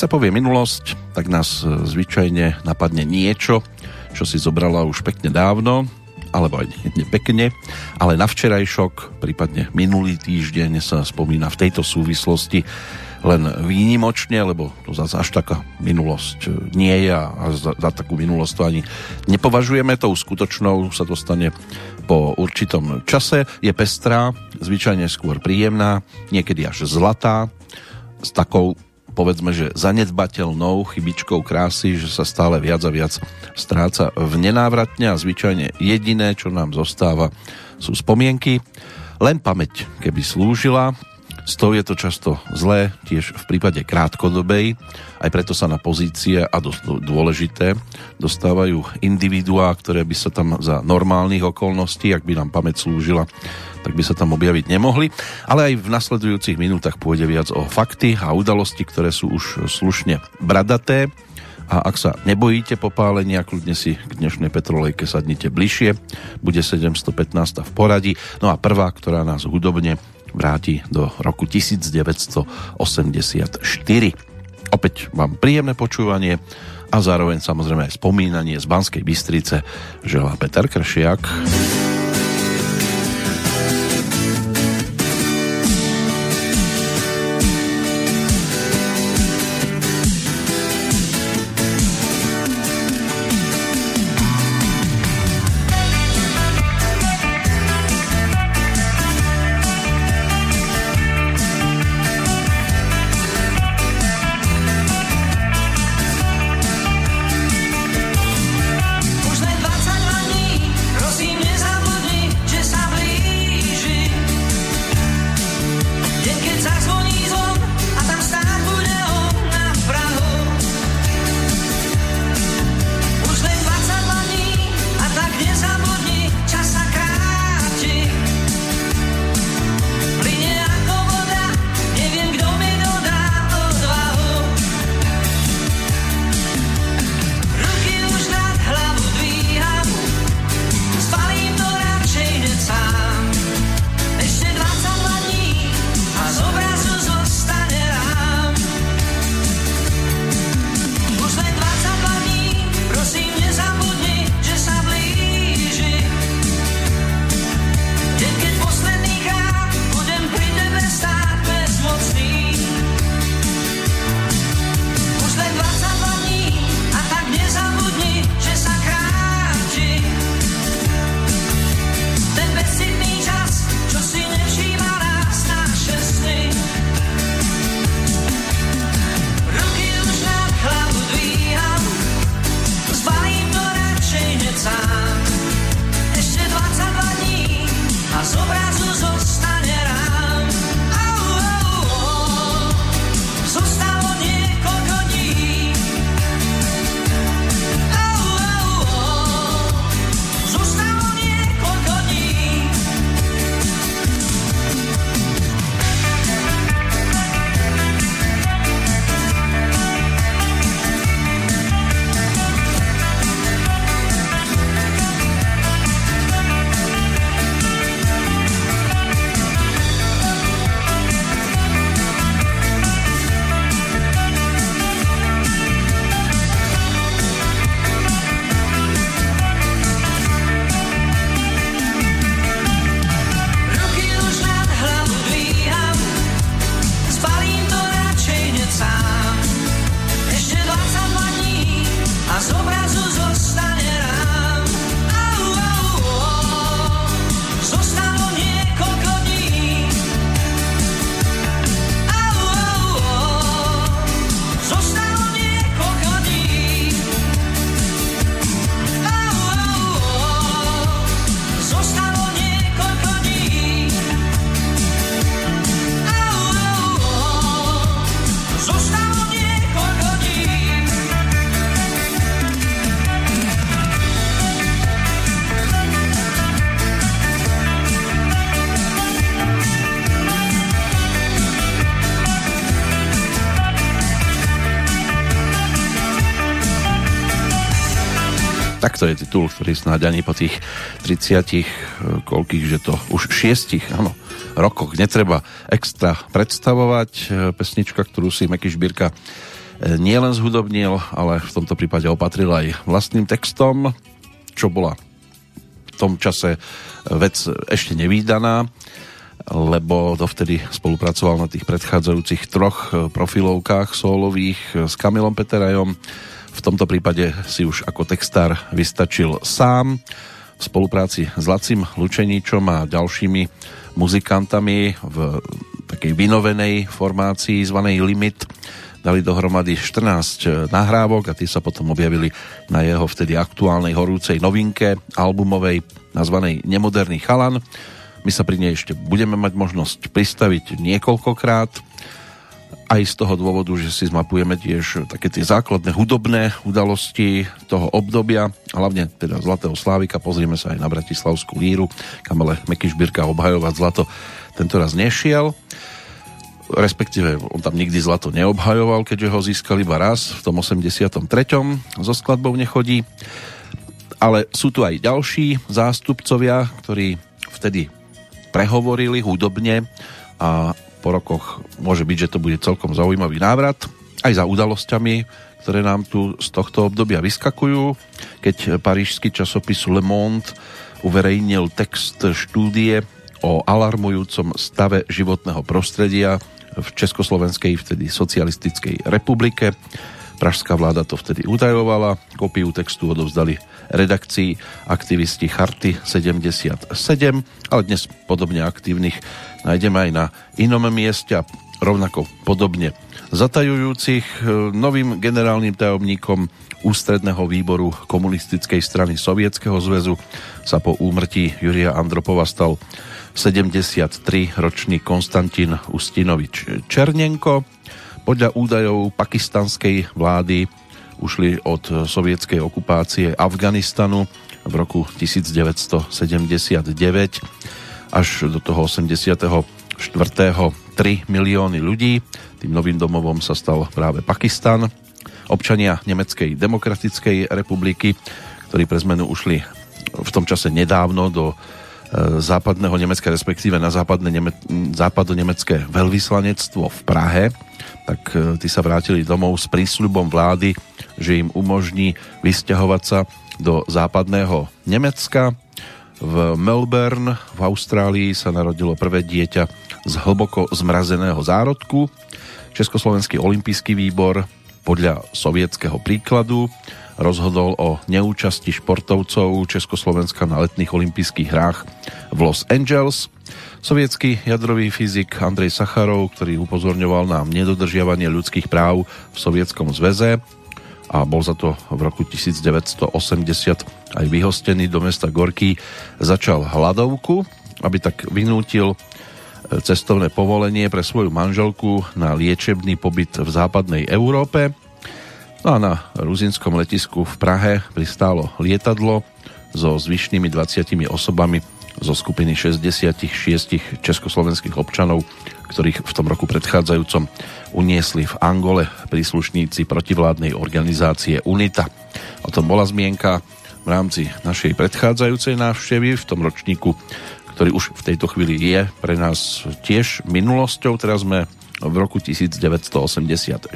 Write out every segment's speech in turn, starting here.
Sa povie minulosť, tak nás e, zvyčajne napadne niečo, čo si zobrala už pekne dávno, alebo aj nie pekne, ale na včerajšok, prípadne minulý týždeň sa spomína v tejto súvislosti len výnimočne, lebo to zase až taká minulosť nie je a za, za takú minulosť to ani nepovažujeme. Tou skutočnou sa to stane po určitom čase. Je pestrá, zvyčajne skôr príjemná, niekedy až zlatá, s takou povedzme, že zanedbateľnou chybičkou krásy, že sa stále viac a viac stráca v nenávratne a zvyčajne jediné, čo nám zostáva, sú spomienky. Len pamäť, keby slúžila, s tou je to často zlé, tiež v prípade krátkodobej, aj preto sa na pozície a dosť dôležité dostávajú individuá, ktoré by sa tam za normálnych okolností, ak by nám pamäť slúžila, tak by sa tam objaviť nemohli. Ale aj v nasledujúcich minútach pôjde viac o fakty a udalosti, ktoré sú už slušne bradaté. A ak sa nebojíte popálenia, kľudne si k dnešnej petrolejke sadnite bližšie. Bude 715 v poradí. No a prvá, ktorá nás hudobne vráti do roku 1984. Opäť vám príjemné počúvanie a zároveň samozrejme aj spomínanie z Banskej Bystrice želá Peter Kršiak. Snáď ani po tých 30 e, koľkých, že to už šiestich, áno, rokoch netreba extra predstavovať. E, pesnička, ktorú si Meky Šbírka nielen zhudobnil, ale v tomto prípade opatril aj vlastným textom, čo bola v tom čase vec ešte nevýdaná, lebo dovtedy spolupracoval na tých predchádzajúcich troch profilovkách solových s Kamilom Peterajom. V tomto prípade si už ako textár vystačil sám v spolupráci s Lacim Lučeníčom a ďalšími muzikantami v takej vynovenej formácii zvanej Limit dali dohromady 14 nahrávok a tie sa potom objavili na jeho vtedy aktuálnej horúcej novinke albumovej nazvanej Nemoderný chalan. My sa pri nej ešte budeme mať možnosť pristaviť niekoľkokrát aj z toho dôvodu, že si zmapujeme tiež také tie základné hudobné udalosti toho obdobia, hlavne teda Zlatého Slávika, pozrieme sa aj na Bratislavskú líru, kam ale Meky Šbírka obhajovať zlato tento nešiel respektíve on tam nikdy zlato neobhajoval, keďže ho získal iba raz v tom 83. so skladbou nechodí. Ale sú tu aj ďalší zástupcovia, ktorí vtedy prehovorili hudobne a po rokoch môže byť, že to bude celkom zaujímavý návrat, aj za udalosťami, ktoré nám tu z tohto obdobia vyskakujú. Keď parížský časopis Le Monde uverejnil text štúdie o alarmujúcom stave životného prostredia v Československej, vtedy socialistickej republike. Pražská vláda to vtedy utajovala, kopiu textu odovzdali redakcii aktivisti Charty 77, ale dnes podobne aktívnych nájdeme aj na inom mieste a rovnako podobne zatajujúcich. E, novým generálnym tajomníkom ústredného výboru komunistickej strany Sovietskeho zväzu sa po úmrtí Juria Andropova stal 73-ročný Konstantin Ustinovič Černenko. Podľa údajov pakistanskej vlády ušli od sovietskej okupácie Afganistanu v roku 1979 až do toho 84. 3 milióny ľudí. Tým novým domovom sa stal práve Pakistan. Občania Nemeckej demokratickej republiky, ktorí pre zmenu ušli v tom čase nedávno do e, západného Nemecka, respektíve na západné Neme- západonemecké veľvyslanectvo v Prahe, tak e, tí sa vrátili domov s prísľubom vlády, že im umožní vysťahovať sa do západného Nemecka. V Melbourne v Austrálii sa narodilo prvé dieťa z hlboko zmrazeného zárodku. Československý olimpijský výbor podľa sovietského príkladu rozhodol o neúčasti športovcov Československa na letných olympijských hrách v Los Angeles. Sovietský jadrový fyzik Andrej Sacharov, ktorý upozorňoval na nedodržiavanie ľudských práv v Sovietskom zväze, a bol za to v roku 1980 aj vyhostený do mesta Gorky, začal hladovku, aby tak vynútil e, cestovné povolenie pre svoju manželku na liečebný pobyt v západnej Európe. No a na ruzinskom letisku v Prahe pristálo lietadlo so zvyšnými 20 osobami zo skupiny 66 československých občanov, ktorých v tom roku predchádzajúcom uniesli v Angole príslušníci protivládnej organizácie UNITA. O tom bola zmienka v rámci našej predchádzajúcej návštevy v tom ročníku, ktorý už v tejto chvíli je pre nás tiež minulosťou. Teraz sme v roku 1984.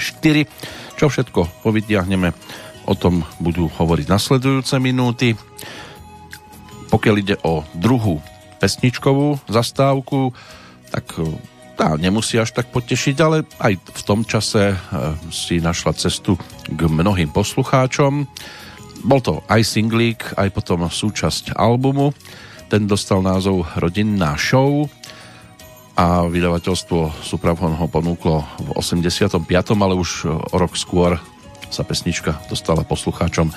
Čo všetko povytiahneme, o tom budú hovoriť nasledujúce minúty. Pokiaľ ide o druhú pesničkovú zastávku, tak tá nemusí až tak potešiť, ale aj v tom čase e, si našla cestu k mnohým poslucháčom. Bol to aj singlík, aj potom súčasť albumu. Ten dostal názov Rodinná show a vydavateľstvo Supravon ho ponúklo v 85. ale už o rok skôr sa pesnička dostala poslucháčom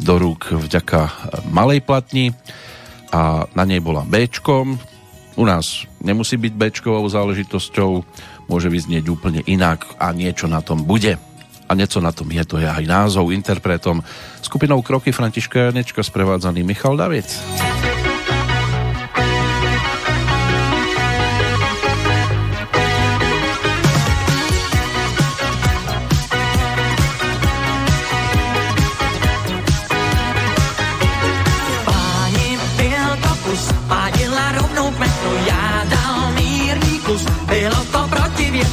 do rúk vďaka malej platni a na nej bola Bčkom, u nás nemusí byť bečkovou záležitosťou, môže vyznieť úplne inak a niečo na tom bude. A niečo na tom je, to je aj názov, interpretom. Skupinou Kroky Františka Janečka sprevádzaný Michal David.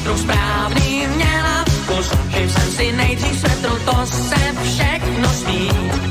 svetru správný měla. Kožu jsem si nejdřív svetru, to se všechno smí.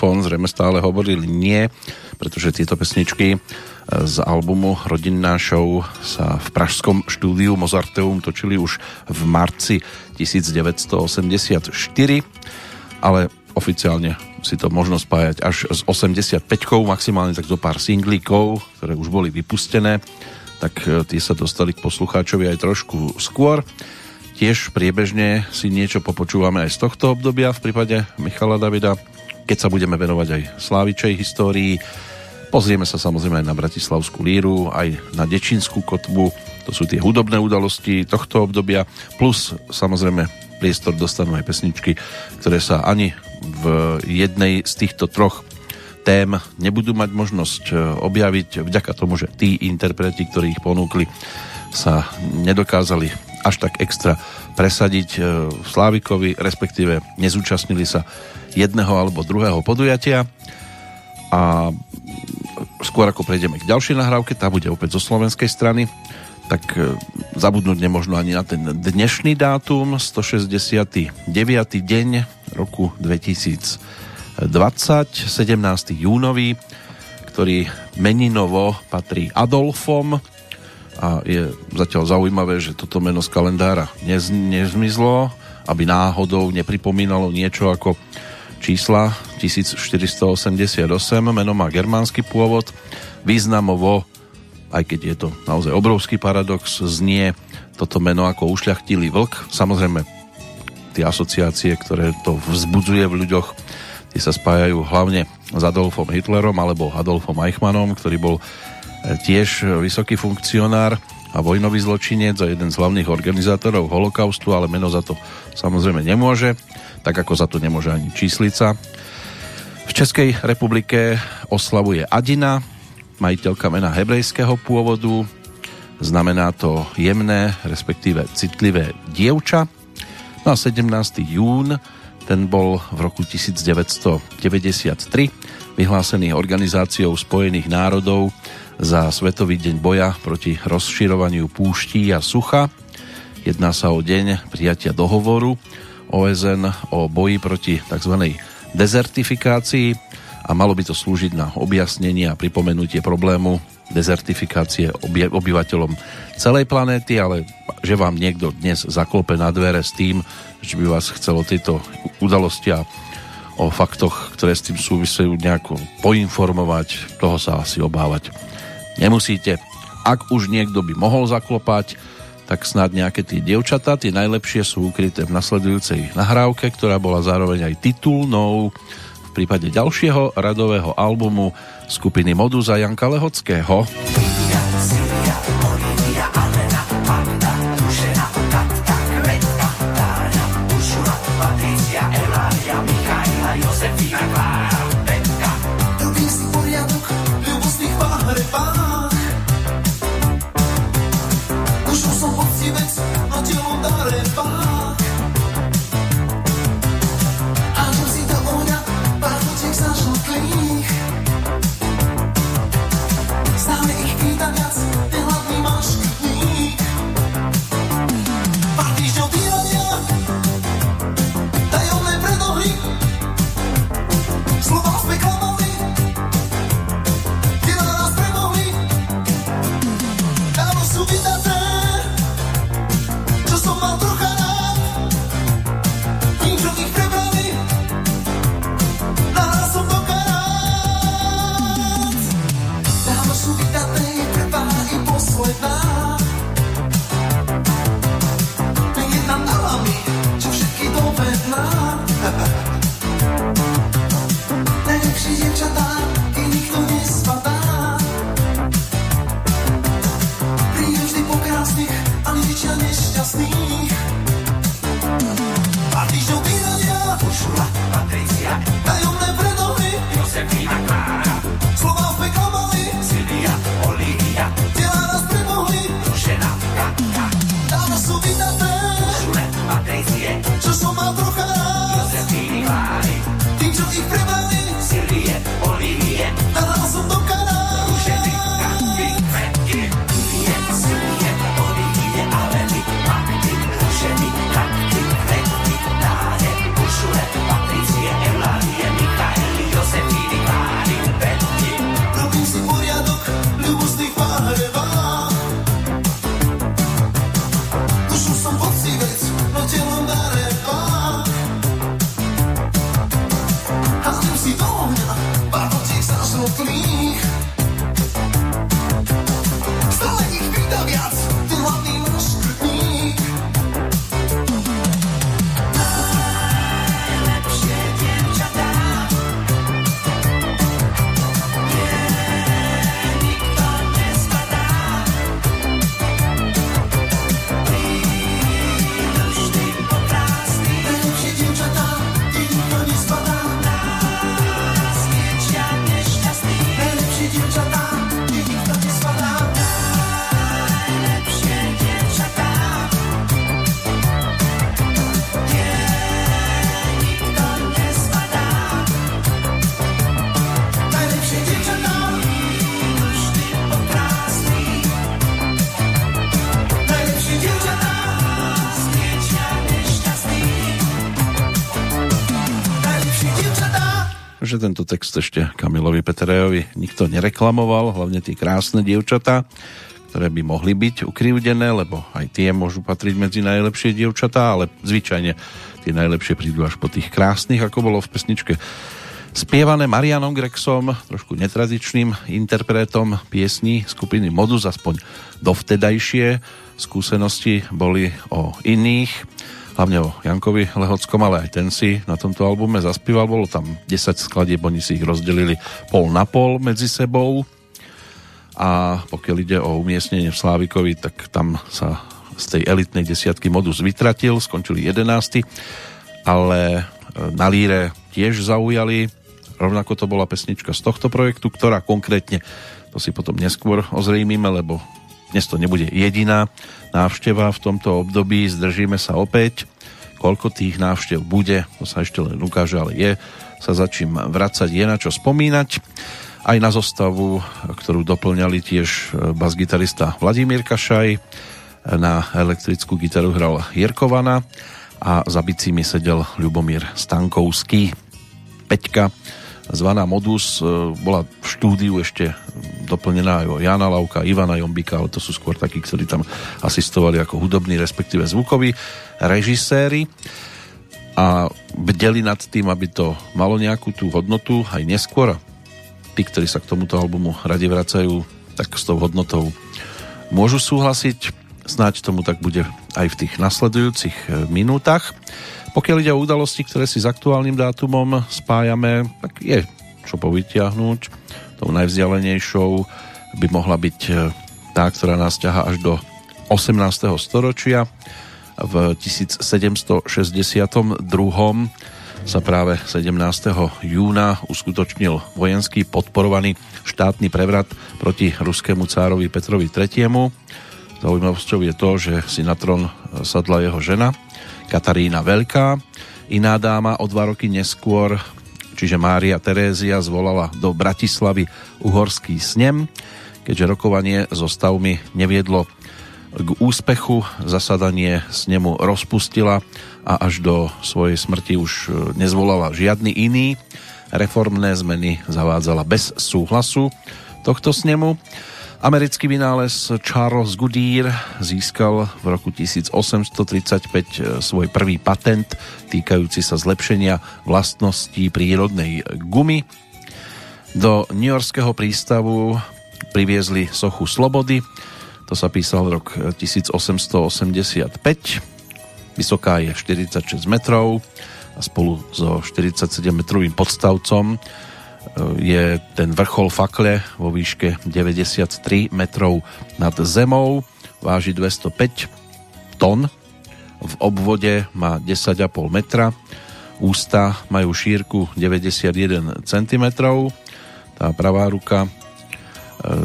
Suprafon zrejme stále hovorili nie, pretože tieto pesničky e, z albumu Rodinná show sa v pražskom štúdiu Mozarteum točili už v marci 1984, ale oficiálne si to možno spájať až s 85 maximálne tak do pár singlíkov, ktoré už boli vypustené, tak e, tie sa dostali k poslucháčovi aj trošku skôr. Tiež priebežne si niečo popočúvame aj z tohto obdobia v prípade Michala Davida keď sa budeme venovať aj Slávičej histórii. Pozrieme sa samozrejme aj na Bratislavskú líru, aj na Dečinskú kotbu, to sú tie hudobné udalosti tohto obdobia, plus samozrejme priestor dostanú aj pesničky, ktoré sa ani v jednej z týchto troch tém nebudú mať možnosť e, objaviť. Vďaka tomu, že tí interpreti, ktorí ich ponúkli, sa nedokázali až tak extra presadiť e, v Slávikovi, respektíve nezúčastnili sa jedného alebo druhého podujatia a skôr ako prejdeme k ďalšej nahrávke, tá bude opäť zo slovenskej strany, tak e, zabudnúť nemožno ani na ten dnešný dátum, 169. deň roku 2020, 17. júnový, ktorý meninovo patrí Adolfom a je zatiaľ zaujímavé, že toto meno z kalendára nez, nezmizlo, aby náhodou nepripomínalo niečo ako čísla 1488, meno má germánsky pôvod, významovo, aj keď je to naozaj obrovský paradox, znie toto meno ako ušľachtilý vlk. Samozrejme, tie asociácie, ktoré to vzbudzuje v ľuďoch, tie sa spájajú hlavne s Adolfom Hitlerom alebo Adolfom Eichmannom, ktorý bol tiež vysoký funkcionár a vojnový zločinec a jeden z hlavných organizátorov holokaustu, ale meno za to samozrejme nemôže tak ako za to nemôže ani číslica. V Českej republike oslavuje Adina, majiteľka mena hebrejského pôvodu, znamená to jemné, respektíve citlivé dievča. No a 17. jún, ten bol v roku 1993 vyhlásený Organizáciou spojených národov za Svetový deň boja proti rozširovaniu púští a sucha. Jedná sa o deň prijatia dohovoru OSN o boji proti tzv. dezertifikácii a malo by to slúžiť na objasnenie a pripomenutie problému dezertifikácie obyvateľom celej planéty, ale že vám niekto dnes zaklope na dvere s tým, že by vás chcelo tieto udalosti a o faktoch, ktoré s tým súvisejú nejako poinformovať, toho sa asi obávať nemusíte. Ak už niekto by mohol zaklopať, tak snad nejaké tie dievčatá, tie najlepšie sú ukryté v nasledujúcej nahrávke, ktorá bola zároveň aj titulnou v prípade ďalšieho radového albumu skupiny Moduza Janka Lehockého. Text ešte Kamilovi Petrejovi nikto nereklamoval, hlavne tie krásne dievčatá, ktoré by mohli byť ukrivdené, lebo aj tie môžu patriť medzi najlepšie dievčatá, ale zvyčajne tie najlepšie prídu až po tých krásnych, ako bolo v pesničke spievané Marianom Grexom, trošku netradičným interpretom piesní skupiny Modus, aspoň dovtedajšie skúsenosti boli o iných hlavne o Jankovi Lehockom, ale aj ten si na tomto albume zaspíval. Bolo tam 10 skladieb, oni si ich rozdelili pol na pol medzi sebou a pokiaľ ide o umiestnenie v Slávikovi, tak tam sa z tej elitnej desiatky modus vytratil, skončili 11. Ale e, na líre tiež zaujali, rovnako to bola pesnička z tohto projektu, ktorá konkrétne, to si potom neskôr ozrejmime, lebo dnes to nebude jediná návšteva v tomto období, zdržíme sa opäť. Koľko tých návštev bude, to sa ešte len ukáže, ale je sa za čím vracať, je na čo spomínať. Aj na zostavu, ktorú doplňali tiež bas-gitarista Vladimír Kašaj, na elektrickú gitaru hral Jirkovana a za bicími sedel Ľubomír Stankovský. Peťka zvaná Modus e, bola v štúdiu ešte doplnená aj o Jana Lauka, Ivana Jombika, ale to sú skôr takí, ktorí tam asistovali ako hudobní, respektíve zvukoví režiséri a bdeli nad tým, aby to malo nejakú tú hodnotu aj neskôr. Tí, ktorí sa k tomuto albumu radi vracajú, tak s tou hodnotou môžu súhlasiť. snáď tomu tak bude aj v tých nasledujúcich minútach. Pokiaľ ide o udalosti, ktoré si s aktuálnym dátumom spájame, tak je čo povytiahnuť. Tou najvzdialenejšou by mohla byť e, tá, ktorá nás ťaha až do 18. storočia. V 1762 sa práve 17. júna uskutočnil vojenský podporovaný štátny prevrat proti ruskému cárovi Petrovi III. Zaujímavosťou je to, že si na trón sadla jeho žena Katarína Veľká. Iná dáma o dva roky neskôr, čiže Mária Terézia, zvolala do Bratislavy uhorský snem, keďže rokovanie so stavmi neviedlo k úspechu, zasadanie snemu rozpustila a až do svojej smrti už nezvolala žiadny iný. Reformné zmeny zavádzala bez súhlasu tohto snemu. Americký vynález Charles Goodyear získal v roku 1835 e, svoj prvý patent týkajúci sa zlepšenia vlastností prírodnej gumy. Do New Yorkského prístavu priviezli sochu Slobody, to sa písal rok 1885 Vysoká je 46 metrov a spolu so 47 metrovým podstavcom je ten vrchol fakle vo výške 93 metrov nad zemou, váži 205 tón, v obvode má 10,5 metra, ústa majú šírku 91 cm, tá pravá ruka e,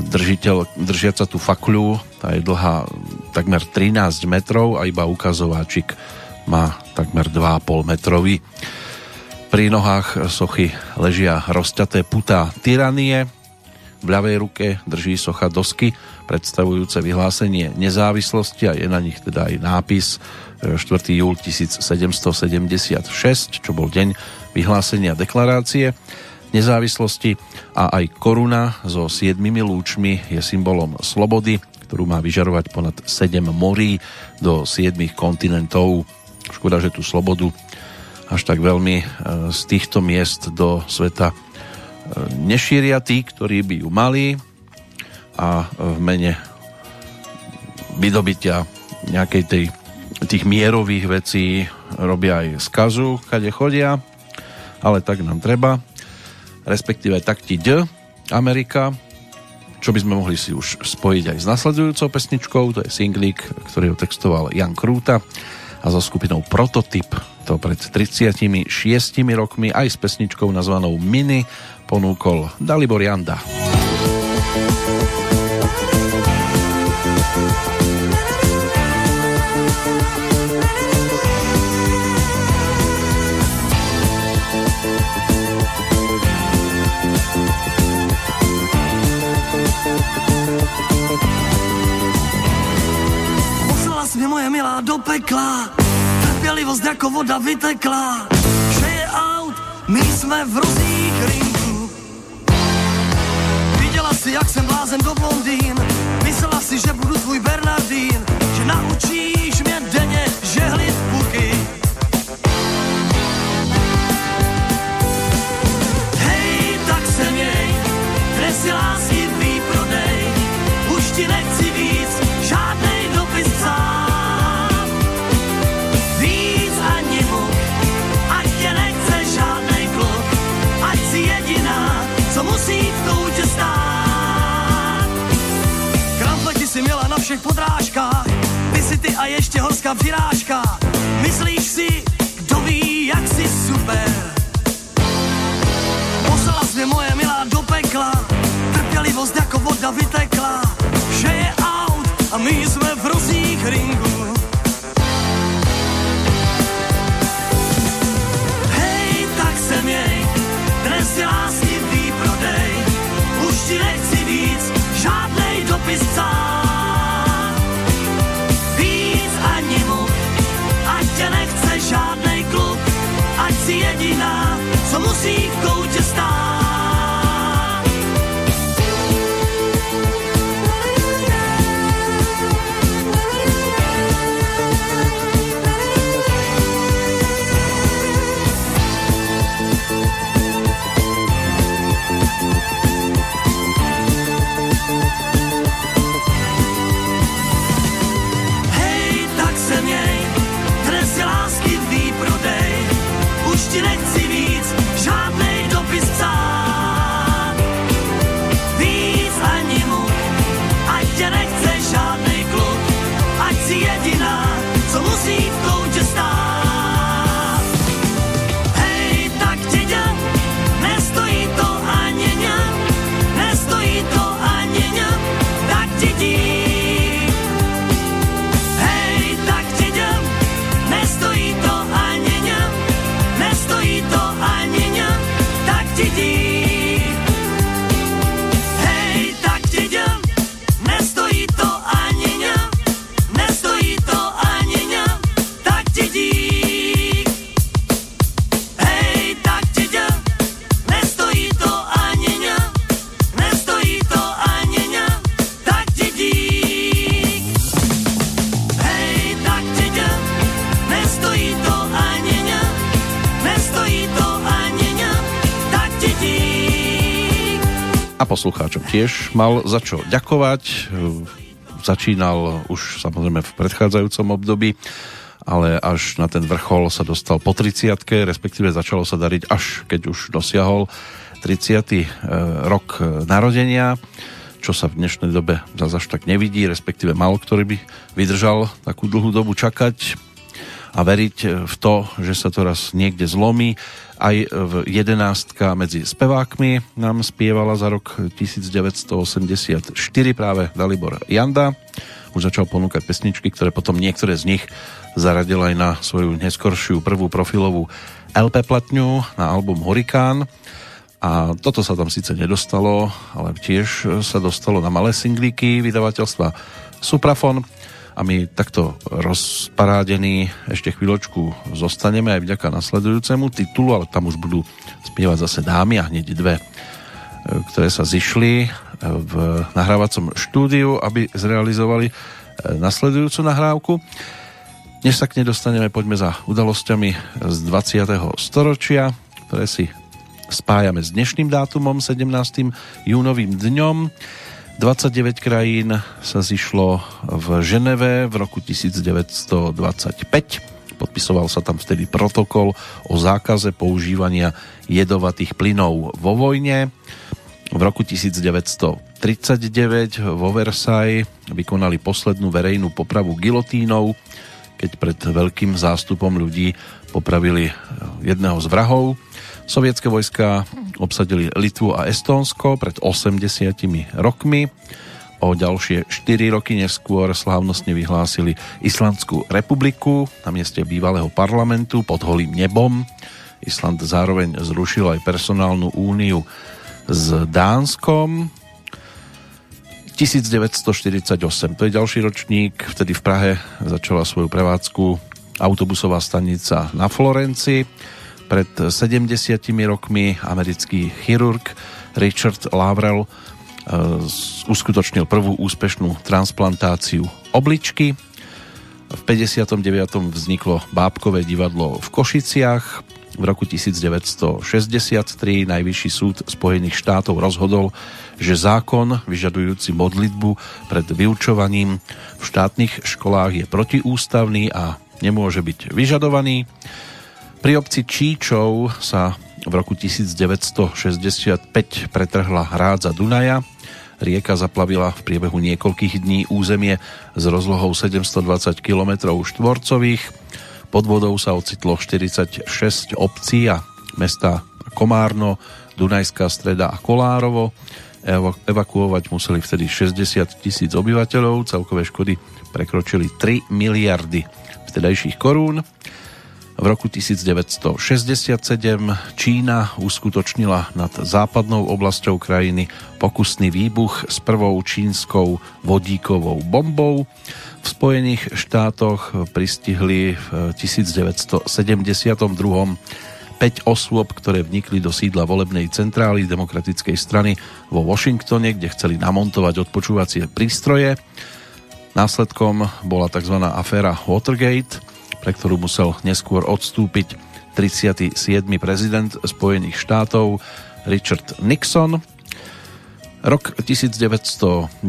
držiteľ, držiaca tú fakľu, tá je dlhá takmer 13 metrov a iba ukazováčik má takmer 2,5 metrový. Pri nohách sochy ležia rozťaté putá tyranie. V ľavej ruke drží socha dosky predstavujúce vyhlásenie nezávislosti a je na nich teda aj nápis 4. E, júl 1776, čo bol deň vyhlásenia deklarácie nezávislosti a aj koruna so siedmimi lúčmi je symbolom slobody, ktorú má vyžarovať ponad 7 morí do 7 kontinentov. Škoda, že tú slobodu až tak veľmi e, z týchto miest do sveta e, nešíria tí, ktorí by ju mali a v mene vydobytia nejakej tej, tých mierových vecí robia aj skazu, kade chodia, ale tak nám treba. Respektíve tak ti D, Amerika, čo by sme mohli si už spojiť aj s nasledujúcou pesničkou, to je singlík, ktorý textoval Jan Krúta a so skupinou Prototyp to pred 36 rokmi aj s pesničkou nazvanou Mini ponúkol Dalibor Janda. do pekla, trpělivost jako voda vytekla, že je aut, my jsme v ruzích rinku. Viděla si, jak jsem blázen do blondýn, myslela si, že budu tvůj Bernardín, všech podrážkách, ty si ty a ještě horská přirážka. Myslíš si, kdo ví, jak si super? Poslala mě moje milá do pekla, trpělivost jako voda vytekla, že je aut a my jsme v ruzích ringu. Hej, tak se měj, dnes je lásky výprodej, už ti nechci víc, žádnej dopis psát. Jediná, co musí v koutě. Tiež mal za čo ďakovať. Začínal už samozrejme v predchádzajúcom období, ale až na ten vrchol sa dostal po 30 respektíve začalo sa dariť až keď už dosiahol 30. E, rok narodenia čo sa v dnešnej dobe zase až tak nevidí, respektíve málo ktorý by vydržal takú dlhú dobu čakať a veriť v to, že sa to raz niekde zlomí. Aj v jedenástka medzi spevákmi nám spievala za rok 1984 práve Dalibor Janda. Už začal ponúkať pesničky, ktoré potom niektoré z nich zaradil aj na svoju neskoršiu prvú profilovú LP platňu na album Hurikán a toto sa tam síce nedostalo, ale tiež sa dostalo na malé singlíky vydavateľstva Suprafon a my takto rozparádení ešte chvíľočku zostaneme aj vďaka nasledujúcemu titulu, ale tam už budú spievať zase dámy a hneď dve, e, ktoré sa zišli e, v nahrávacom štúdiu, aby zrealizovali e, nasledujúcu nahrávku. Než sa k nej dostaneme, poďme za udalosťami z 20. storočia, ktoré si spájame s dnešným dátumom, 17. júnovým dňom. 29 krajín sa zišlo v Ženeve v roku 1925. Podpisoval sa tam vtedy protokol o zákaze používania jedovatých plynov vo vojne. V roku 1939 vo Versailles vykonali poslednú verejnú popravu gilotínou, keď pred veľkým zástupom ľudí popravili jedného z vrahov. Sovietské vojska obsadili Litvu a Estónsko pred 80 rokmi. O ďalšie 4 roky neskôr slávnostne vyhlásili Islandskú republiku na mieste bývalého parlamentu pod holým nebom. Island zároveň zrušil aj personálnu úniu s Dánskom. 1948, to je ďalší ročník, vtedy v Prahe začala svoju prevádzku autobusová stanica na Florenci pred 70 rokmi americký chirurg Richard Lavrel e, uskutočnil prvú úspešnú transplantáciu obličky. V 59. vzniklo Bábkové divadlo v Košiciach. V roku 1963 Najvyšší súd Spojených štátov rozhodol, že zákon vyžadujúci modlitbu pred vyučovaním v štátnych školách je protiústavný a nemôže byť vyžadovaný. Pri obci Číčov sa v roku 1965 pretrhla hrádza Dunaja. Rieka zaplavila v priebehu niekoľkých dní územie s rozlohou 720 km štvorcových. Pod vodou sa ocitlo 46 obcí a mesta Komárno, Dunajská streda a Kolárovo. Evakuovať museli vtedy 60 tisíc obyvateľov. Celkové škody prekročili 3 miliardy vtedajších korún. V roku 1967 Čína uskutočnila nad západnou oblasťou krajiny pokusný výbuch s prvou čínskou vodíkovou bombou. V Spojených štátoch pristihli v 1972 5 osôb, ktoré vnikli do sídla volebnej centrály demokratickej strany vo Washingtone, kde chceli namontovať odpočúvacie prístroje. Následkom bola tzv. aféra Watergate – pre ktorú musel neskôr odstúpiť 37. prezident Spojených štátov Richard Nixon. Rok 1991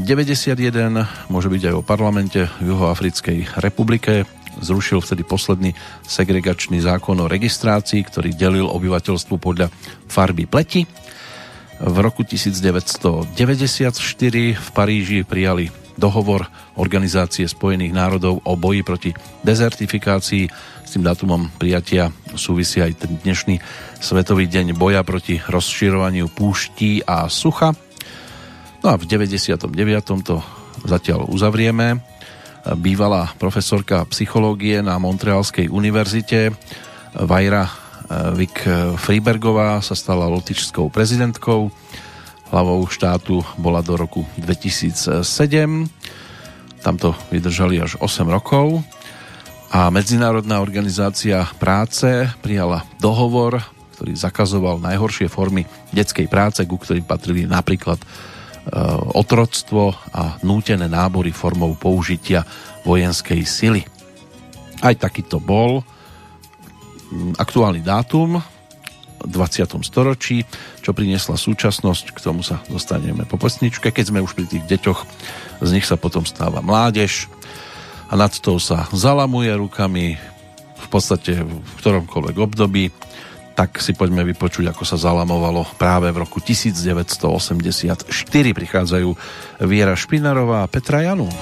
môže byť aj o parlamente v Juhoafrickej republike. Zrušil vtedy posledný segregačný zákon o registrácii, ktorý delil obyvateľstvo podľa farby pleti. V roku 1994 v Paríži prijali dohovor Organizácie spojených národov o boji proti dezertifikácii. S tým dátumom prijatia súvisí aj ten dnešný Svetový deň boja proti rozširovaniu púští a sucha. No a v 99. to zatiaľ uzavrieme. Bývalá profesorka psychológie na Montrealskej univerzite Vajra Vik Fribergová sa stala lotičskou prezidentkou hlavou štátu bola do roku 2007. Tamto vydržali až 8 rokov a Medzinárodná organizácia práce prijala dohovor, ktorý zakazoval najhoršie formy detskej práce, ku ktorým patrili napríklad e, otroctvo a nútené nábory formou použitia vojenskej sily. Aj takýto bol aktuálny dátum 20. storočí, čo priniesla súčasnosť, k tomu sa dostaneme po pesničke. Keď sme už pri tých deťoch, z nich sa potom stáva mládež a nad tou sa zalamuje rukami v podstate v ktoromkoľvek období tak si poďme vypočuť, ako sa zalamovalo práve v roku 1984. Prichádzajú Viera Špinarová a Petra Janu.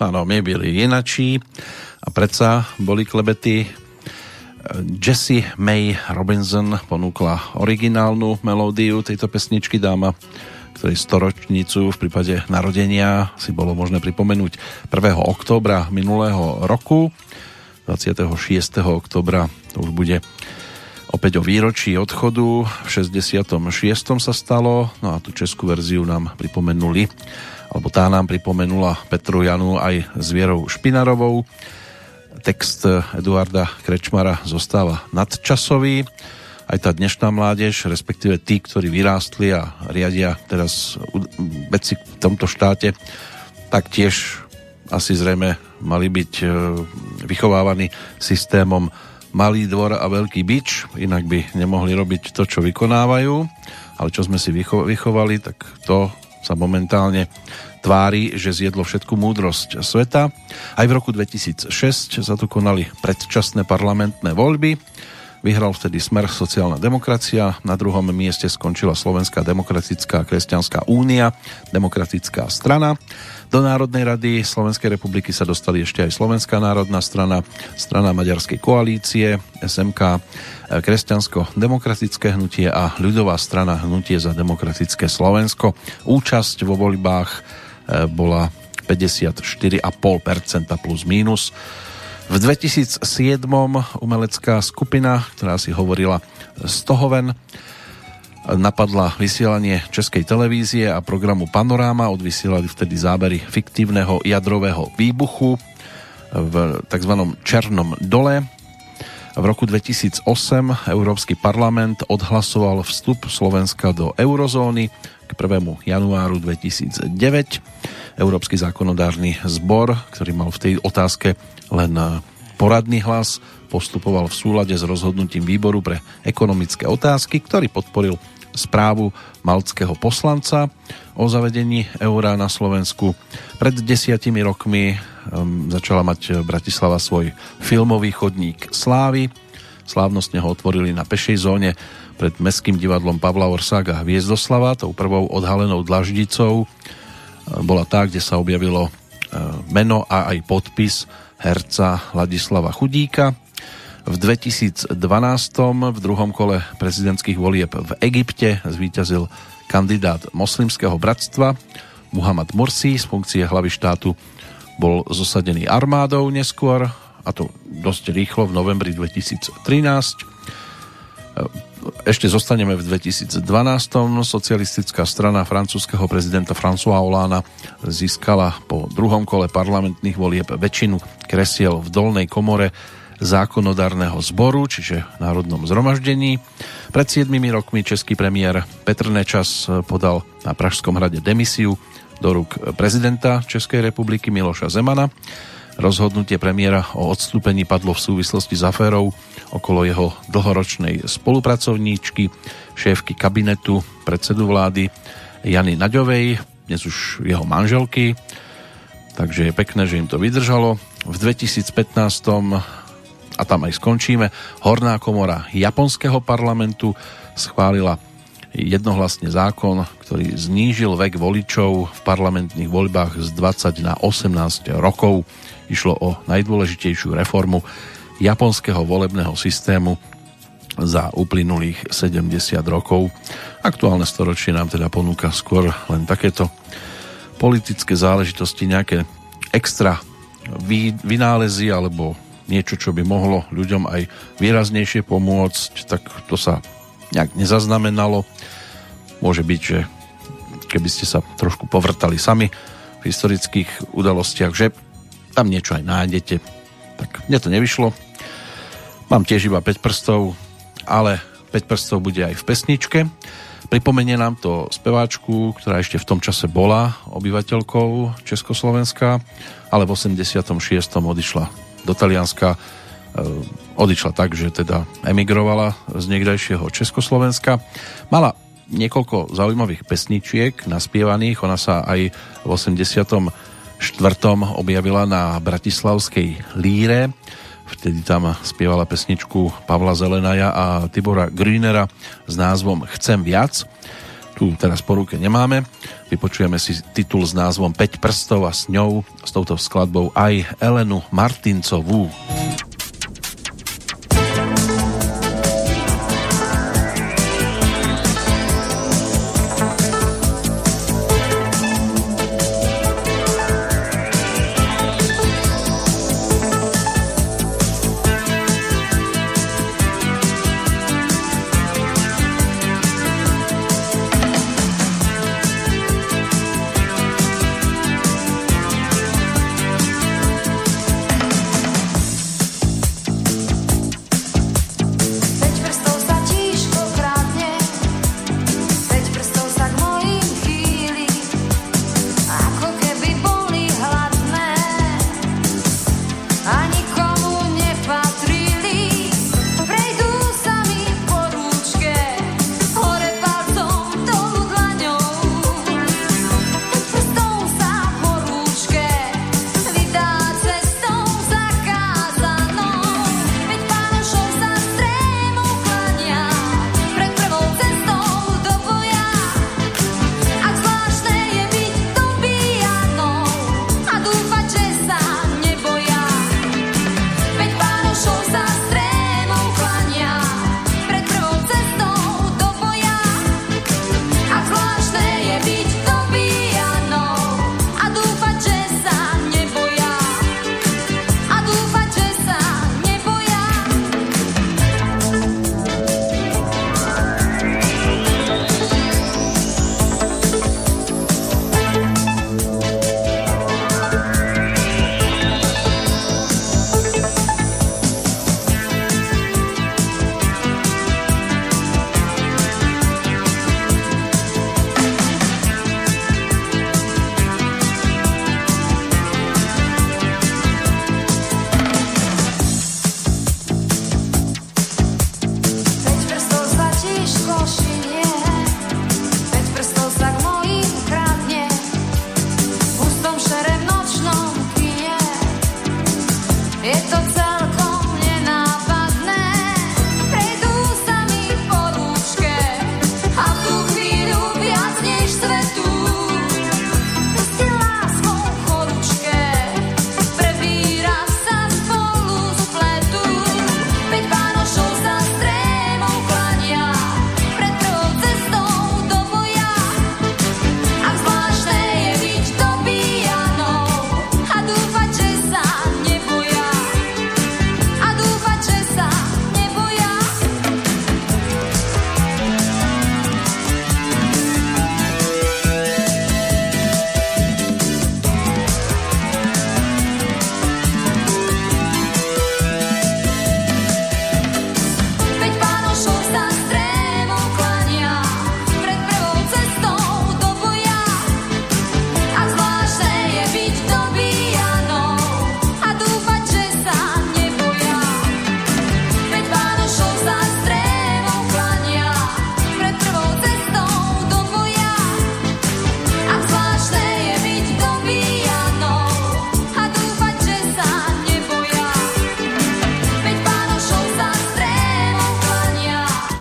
My byli inačí a predsa boli klebety. Jessie May Robinson ponúkla originálnu melódiu tejto pesničky dáma, ktorej storočnicu v prípade narodenia si bolo možné pripomenúť 1. októbra minulého roku. 26. oktobra to už bude opäť o výročí odchodu. V 66. sa stalo, no a tú českú verziu nám pripomenuli alebo tá nám pripomenula Petru Janu aj s Vierou Špinarovou. Text Eduarda Krečmara zostáva nadčasový. Aj tá dnešná mládež, respektíve tí, ktorí vyrástli a riadia teraz veci v tomto štáte, tak tiež asi zrejme mali byť e, vychovávaní systémom malý dvor a veľký bič, inak by nemohli robiť to, čo vykonávajú, ale čo sme si vychovali, tak to sa momentálne tvári, že zjedlo všetku múdrosť sveta. Aj v roku 2006 sa tu konali predčasné parlamentné voľby. Vyhral vtedy Smer sociálna demokracia, na druhom mieste skončila Slovenská demokratická kresťanská únia, demokratická strana. Do Národnej rady Slovenskej republiky sa dostali ešte aj Slovenská národná strana, strana Maďarskej koalície, SMK, Kresťansko-demokratické hnutie a ľudová strana Hnutie za demokratické Slovensko. Účasť vo voľbách e, bola 54,5% plus mínus. V 2007 umelecká skupina, ktorá si hovorila Stohoven, napadla vysielanie Českej televízie a programu Panoráma. Odvysielali vtedy zábery fiktívneho jadrového výbuchu v tzv. Černom dole. V roku 2008 Európsky parlament odhlasoval vstup Slovenska do eurozóny k 1. januáru 2009. Európsky zákonodárny zbor, ktorý mal v tej otázke len eh, poradný hlas, postupoval v súlade s rozhodnutím výboru pre ekonomické otázky, ktorý podporil správu malckého poslanca o zavedení eura na Slovensku. Pred desiatimi rokmi um, začala mať Bratislava svoj filmový chodník Slávy. Slávnostne ho otvorili na pešej zóne pred Mestským divadlom Pavla Orsága Hviezdoslava, tou prvou odhalenou dlaždicou bola tá, kde sa objavilo e, meno a aj podpis herca Ladislava Chudíka. V 2012. v druhom kole prezidentských volieb v Egypte zvíťazil kandidát moslimského bratstva Muhammad Mursi z funkcie hlavy štátu bol zosadený armádou neskôr a to dosť rýchlo v novembri 2013 ešte zostaneme v 2012. Socialistická strana francúzského prezidenta François Hollande získala po druhom kole parlamentných volieb väčšinu kresiel v dolnej komore zákonodárneho zboru, čiže Národnom zhromaždení. Pred 7 rokmi český premiér Petr Nečas podal na Pražskom hrade demisiu do rúk prezidenta Českej republiky Miloša Zemana Rozhodnutie premiéra o odstúpení padlo v súvislosti s aférou okolo jeho dlhoročnej spolupracovníčky, šéfky kabinetu predsedu vlády Jany Naďovej, dnes už jeho manželky. Takže je pekné, že im to vydržalo. V 2015 a tam aj skončíme, Horná komora Japonského parlamentu schválila jednohlasne zákon, ktorý znížil vek voličov v parlamentných voľbách z 20 na 18 rokov. Išlo o najdôležitejšiu reformu japonského volebného systému za uplynulých 70 rokov. Aktuálne storočie nám teda ponúka skôr len takéto politické záležitosti, nejaké extra vynálezy alebo niečo, čo by mohlo ľuďom aj výraznejšie pomôcť, tak to sa nejak nezaznamenalo. Môže byť, že keby ste sa trošku povrtali sami v historických udalostiach, že tam niečo aj nájdete. Tak mne to nevyšlo. Mám tiež iba 5 prstov, ale 5 prstov bude aj v pesničke. Pripomenie nám to speváčku, ktorá ešte v tom čase bola obyvateľkou Československa, ale v 86. odišla do Talianska. E, odišla tak, že teda emigrovala z niekdajšieho Československa. Mala niekoľko zaujímavých pesničiek naspievaných. Ona sa aj v 80 štvrtom objavila na Bratislavskej líre. Vtedy tam spievala pesničku Pavla Zelenaja a Tibora Grünera s názvom Chcem viac. Tu teraz po ruke nemáme. Vypočujeme si titul s názvom 5 prstov a s ňou, s touto skladbou aj Elenu Martincovú.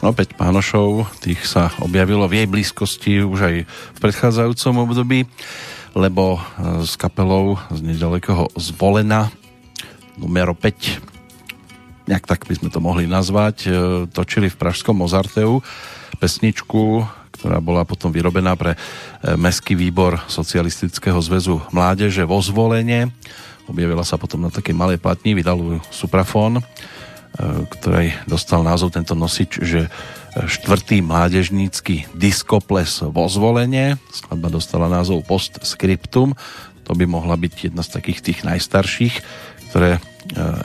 No 5 pánošov, tých sa objavilo v jej blízkosti už aj v predchádzajúcom období, lebo e, s kapelou z nedalekého Zvolena numero 5 nejak tak by sme to mohli nazvať, e, točili v Pražskom Mozarteu pesničku, ktorá bola potom vyrobená pre e, Mestský výbor Socialistického zväzu mládeže vo Zvolenie. Objavila sa potom na takej malej platni, vydal Suprafón, e, ktorej dostal názov tento nosič, že štvrtý mládežnícky diskoples vo Zvolenie. Skladba dostala názov Postscriptum. To by mohla byť jedna z takých tých najstarších, ktoré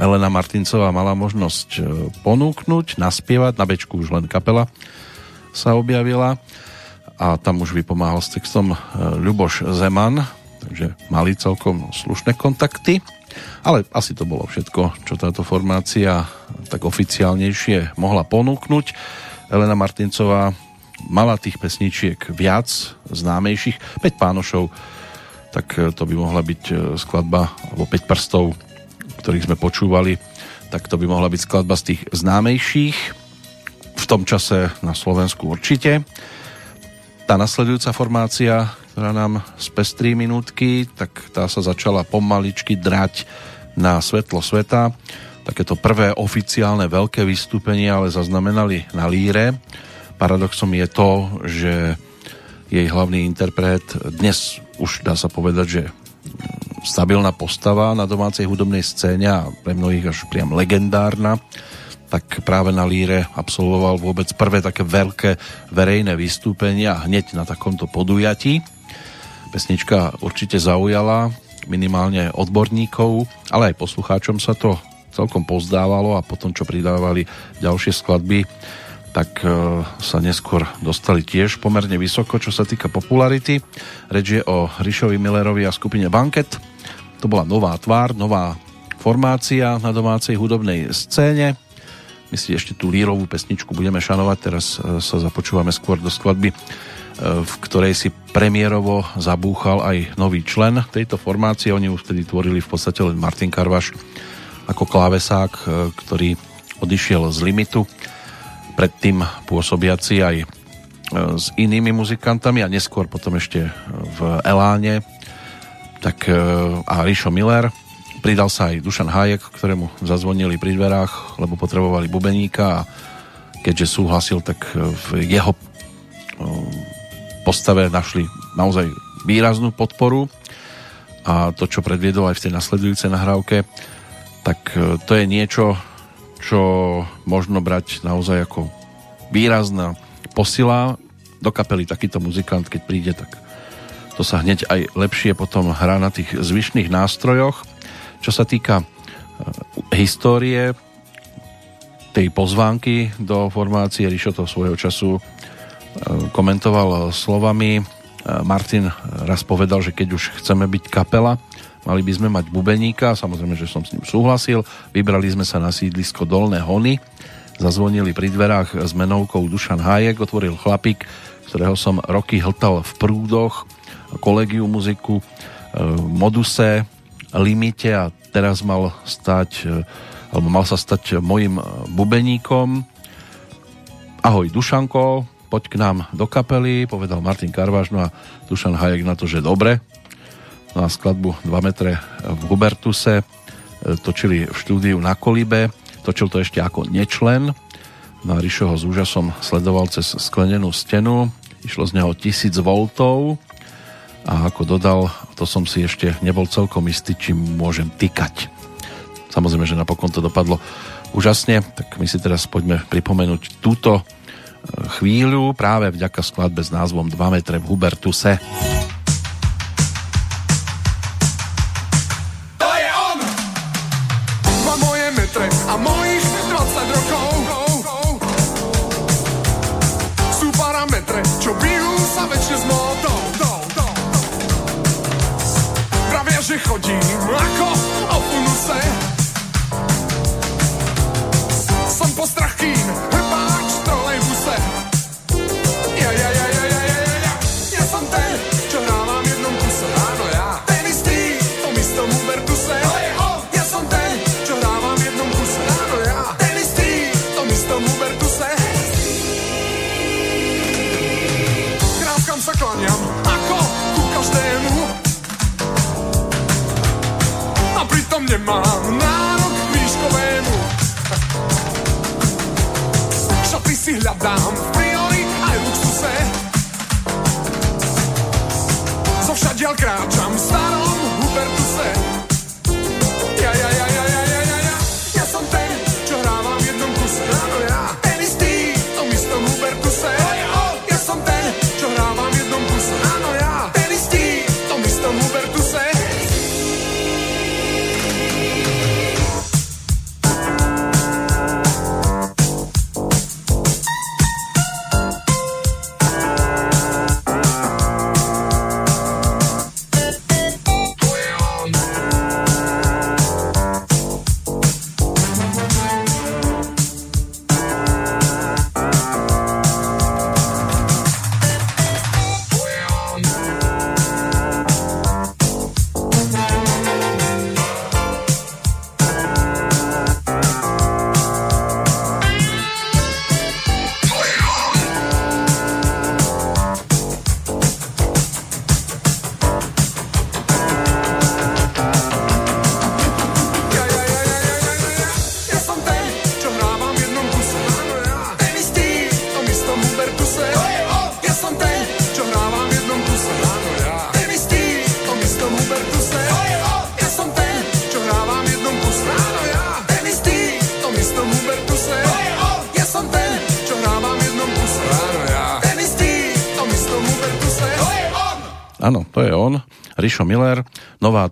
Elena Martincová mala možnosť ponúknuť, naspievať, na bečku už len kapela sa objavila a tam už vypomáhal s textom e, Ľuboš Zeman, takže mali celkom slušné kontakty. Ale asi to bolo všetko, čo táto formácia tak oficiálnejšie mohla ponúknuť. Elena Martincová mala tých pesničiek viac, známejších. 5 pánošov, tak e, to by mohla byť e, skladba, alebo 5 prstov, ktorých sme počúvali, tak to by mohla byť skladba z tých známejších v tom čase na Slovensku určite. Tá nasledujúca formácia, ktorá nám z pestrí minútky, tak tá sa začala pomaličky drať na svetlo sveta. Takéto prvé oficiálne veľké vystúpenie ale zaznamenali na líre. Paradoxom je to, že jej hlavný interpret dnes už dá sa povedať, že stabilná postava na domácej hudobnej scéne a pre mnohých až priam legendárna tak práve na Líre absolvoval vôbec prvé také veľké verejné vystúpenia hneď na takomto podujatí. Pesnička určite zaujala minimálne odborníkov, ale aj poslucháčom sa to celkom pozdávalo a potom, čo pridávali ďalšie skladby, tak e, sa neskôr dostali tiež pomerne vysoko, čo sa týka popularity. Reč je o Rišovi Millerovi a skupine Banket. To bola nová tvár, nová formácia na domácej hudobnej scéne. My si ešte tú lírovú pesničku budeme šanovať, teraz e, sa započúvame skôr do skladby, e, v ktorej si premiérovo zabúchal aj nový člen tejto formácie. Oni už vtedy tvorili v podstate len Martin Karvaš ako klávesák, e, ktorý odišiel z limitu. Predtým pôsobiaci aj s inými muzikantami a neskôr potom ešte v Eláne tak a Rišo Miller Pridal sa aj Dušan Hájek, ktorému zazvonili pri dverách, lebo potrebovali bubeníka a keďže súhlasil, tak v jeho postave našli naozaj výraznú podporu. A to, čo predviedol aj v tej nasledujúcej nahrávke, tak e, to je niečo, čo možno brať naozaj ako výrazná posila do kapely takýto muzikant, keď príde, tak to sa hneď aj lepšie potom hrá na tých zvyšných nástrojoch čo sa týka e, histórie tej pozvánky do formácie, Rišo to svojho času e, komentoval slovami. E, Martin raz povedal, že keď už chceme byť kapela, mali by sme mať bubeníka, samozrejme, že som s ním súhlasil. Vybrali sme sa na sídlisko Dolné Hony, zazvonili pri dverách s menovkou Dušan Hájek, otvoril chlapík, ktorého som roky hltal v prúdoch, kolegiu muziku, moduse, limite a teraz mal stať e, alebo mal sa stať mojim bubeníkom. Ahoj Dušanko, poď k nám do kapely, povedal Martin Karváš, no a Dušan Hajek na to, že dobre. No a skladbu 2 metre v Hubertuse e, točili v štúdiu na Kolibe, točil to ešte ako nečlen. No a Rišo ho s úžasom sledoval cez sklenenú stenu, išlo z neho 1000 voltov a ako dodal, to som si ešte nebol celkom istý, či môžem tykať. Samozrejme, že napokon to dopadlo úžasne, tak my si teraz poďme pripomenúť túto e, chvíľu práve vďaka skladbe s názvom 2 metre v Hubertuse.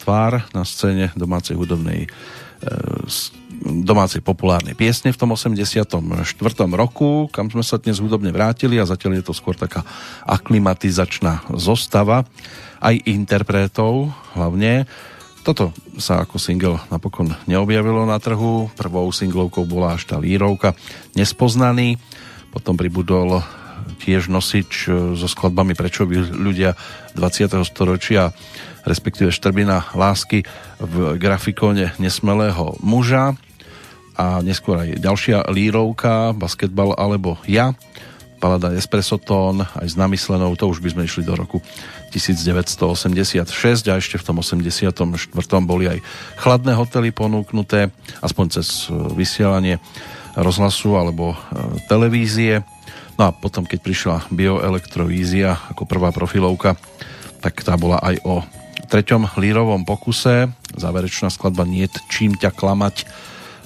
Tvár na scéne domácej hudobnej e, domácej populárnej piesne v tom 84. roku, kam sme sa dnes hudobne vrátili a zatiaľ je to skôr taká aklimatizačná zostava aj interpretov hlavne. Toto sa ako single napokon neobjavilo na trhu. Prvou singlovkou bola až tá lírovka Nespoznaný. Potom pribudol tiež nosič e, so skladbami Prečo by ľudia 20. storočia respektíve Štrbina lásky v grafikóne Nesmelého muža a neskôr aj ďalšia lírovka Basketbal alebo ja balada Espresso Tón aj s namyslenou, to už by sme išli do roku 1986 a ešte v tom 84. boli aj chladné hotely ponúknuté, aspoň cez e, vysielanie rozhlasu alebo e, televízie. No a potom, keď prišla bioelektrovízia ako prvá profilovka, tak tá bola aj o treťom lírovom pokuse. Záverečná skladba Niet čím ťa klamať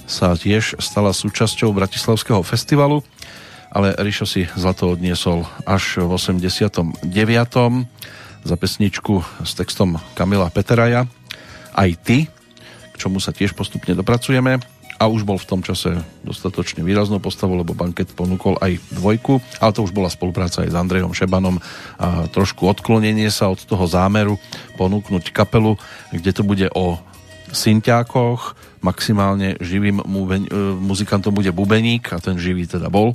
sa tiež stala súčasťou Bratislavského festivalu, ale Rišo si zlato odniesol až v 89. za pesničku s textom Kamila Peteraja Aj ty, k čomu sa tiež postupne dopracujeme a už bol v tom čase dostatočne výraznou postavou, lebo banket ponúkol aj dvojku, ale to už bola spolupráca aj s Andrejom Šebanom. A trošku odklonenie sa od toho zámeru ponúknuť kapelu, kde to bude o synťákoch, maximálne živým mubeň, e, muzikantom bude bubeník a ten živý teda bol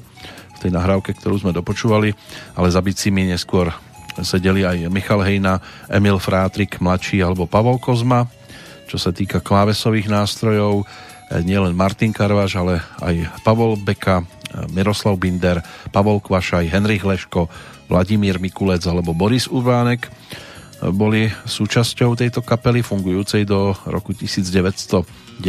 v tej nahrávke, ktorú sme dopočúvali, ale za bicími neskôr sedeli aj Michal Hejna, Emil Frátrik mladší alebo Pavol Kozma, čo sa týka klávesových nástrojov, nielen Martin Karvaš, ale aj Pavol Beka, e, Miroslav Binder, Pavol Kvašaj, Henrich Leško, Vladimír Mikulec alebo Boris Urbánek boli súčasťou tejto kapely fungujúcej do roku 1991.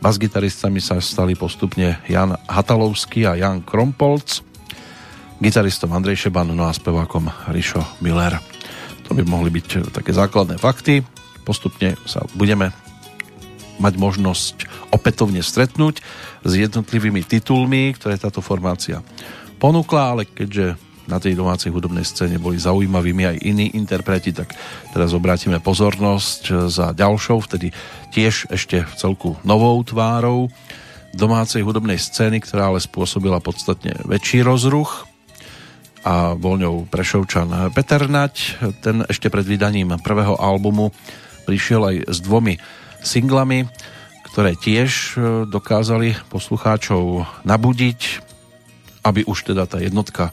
Bas-gitaristami sa stali postupne Jan Hatalovský a Jan Krompolc, gitaristom Andrej Šeban, no a spevákom Rišo Miller. To by mohli byť také základné fakty. Postupne sa budeme mať možnosť opätovne stretnúť s jednotlivými titulmi, ktoré táto formácia ponúkla, ale keďže na tej domácej hudobnej scéne boli zaujímavými aj iní interpreti, tak teraz obrátime pozornosť za ďalšou, vtedy tiež ešte v celku novou tvárou domácej hudobnej scény, ktorá ale spôsobila podstatne väčší rozruch a bol ňou Prešovčan Peter Nať. Ten ešte pred vydaním prvého albumu prišiel aj s dvomi singlami, ktoré tiež dokázali poslucháčov nabudiť, aby už teda tá jednotka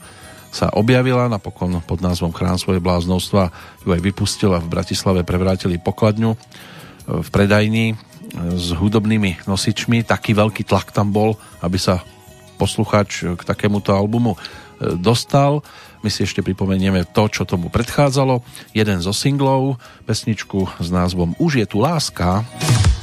sa objavila, napokon pod názvom Chrán svoje bláznovstva ju aj vypustila v Bratislave, prevrátili pokladňu v predajni s hudobnými nosičmi. Taký veľký tlak tam bol, aby sa poslucháč k takémuto albumu dostal. My si ešte pripomenieme to, čo tomu predchádzalo. Jeden zo singlov, pesničku s názvom Už je tu láska. Už je tu láska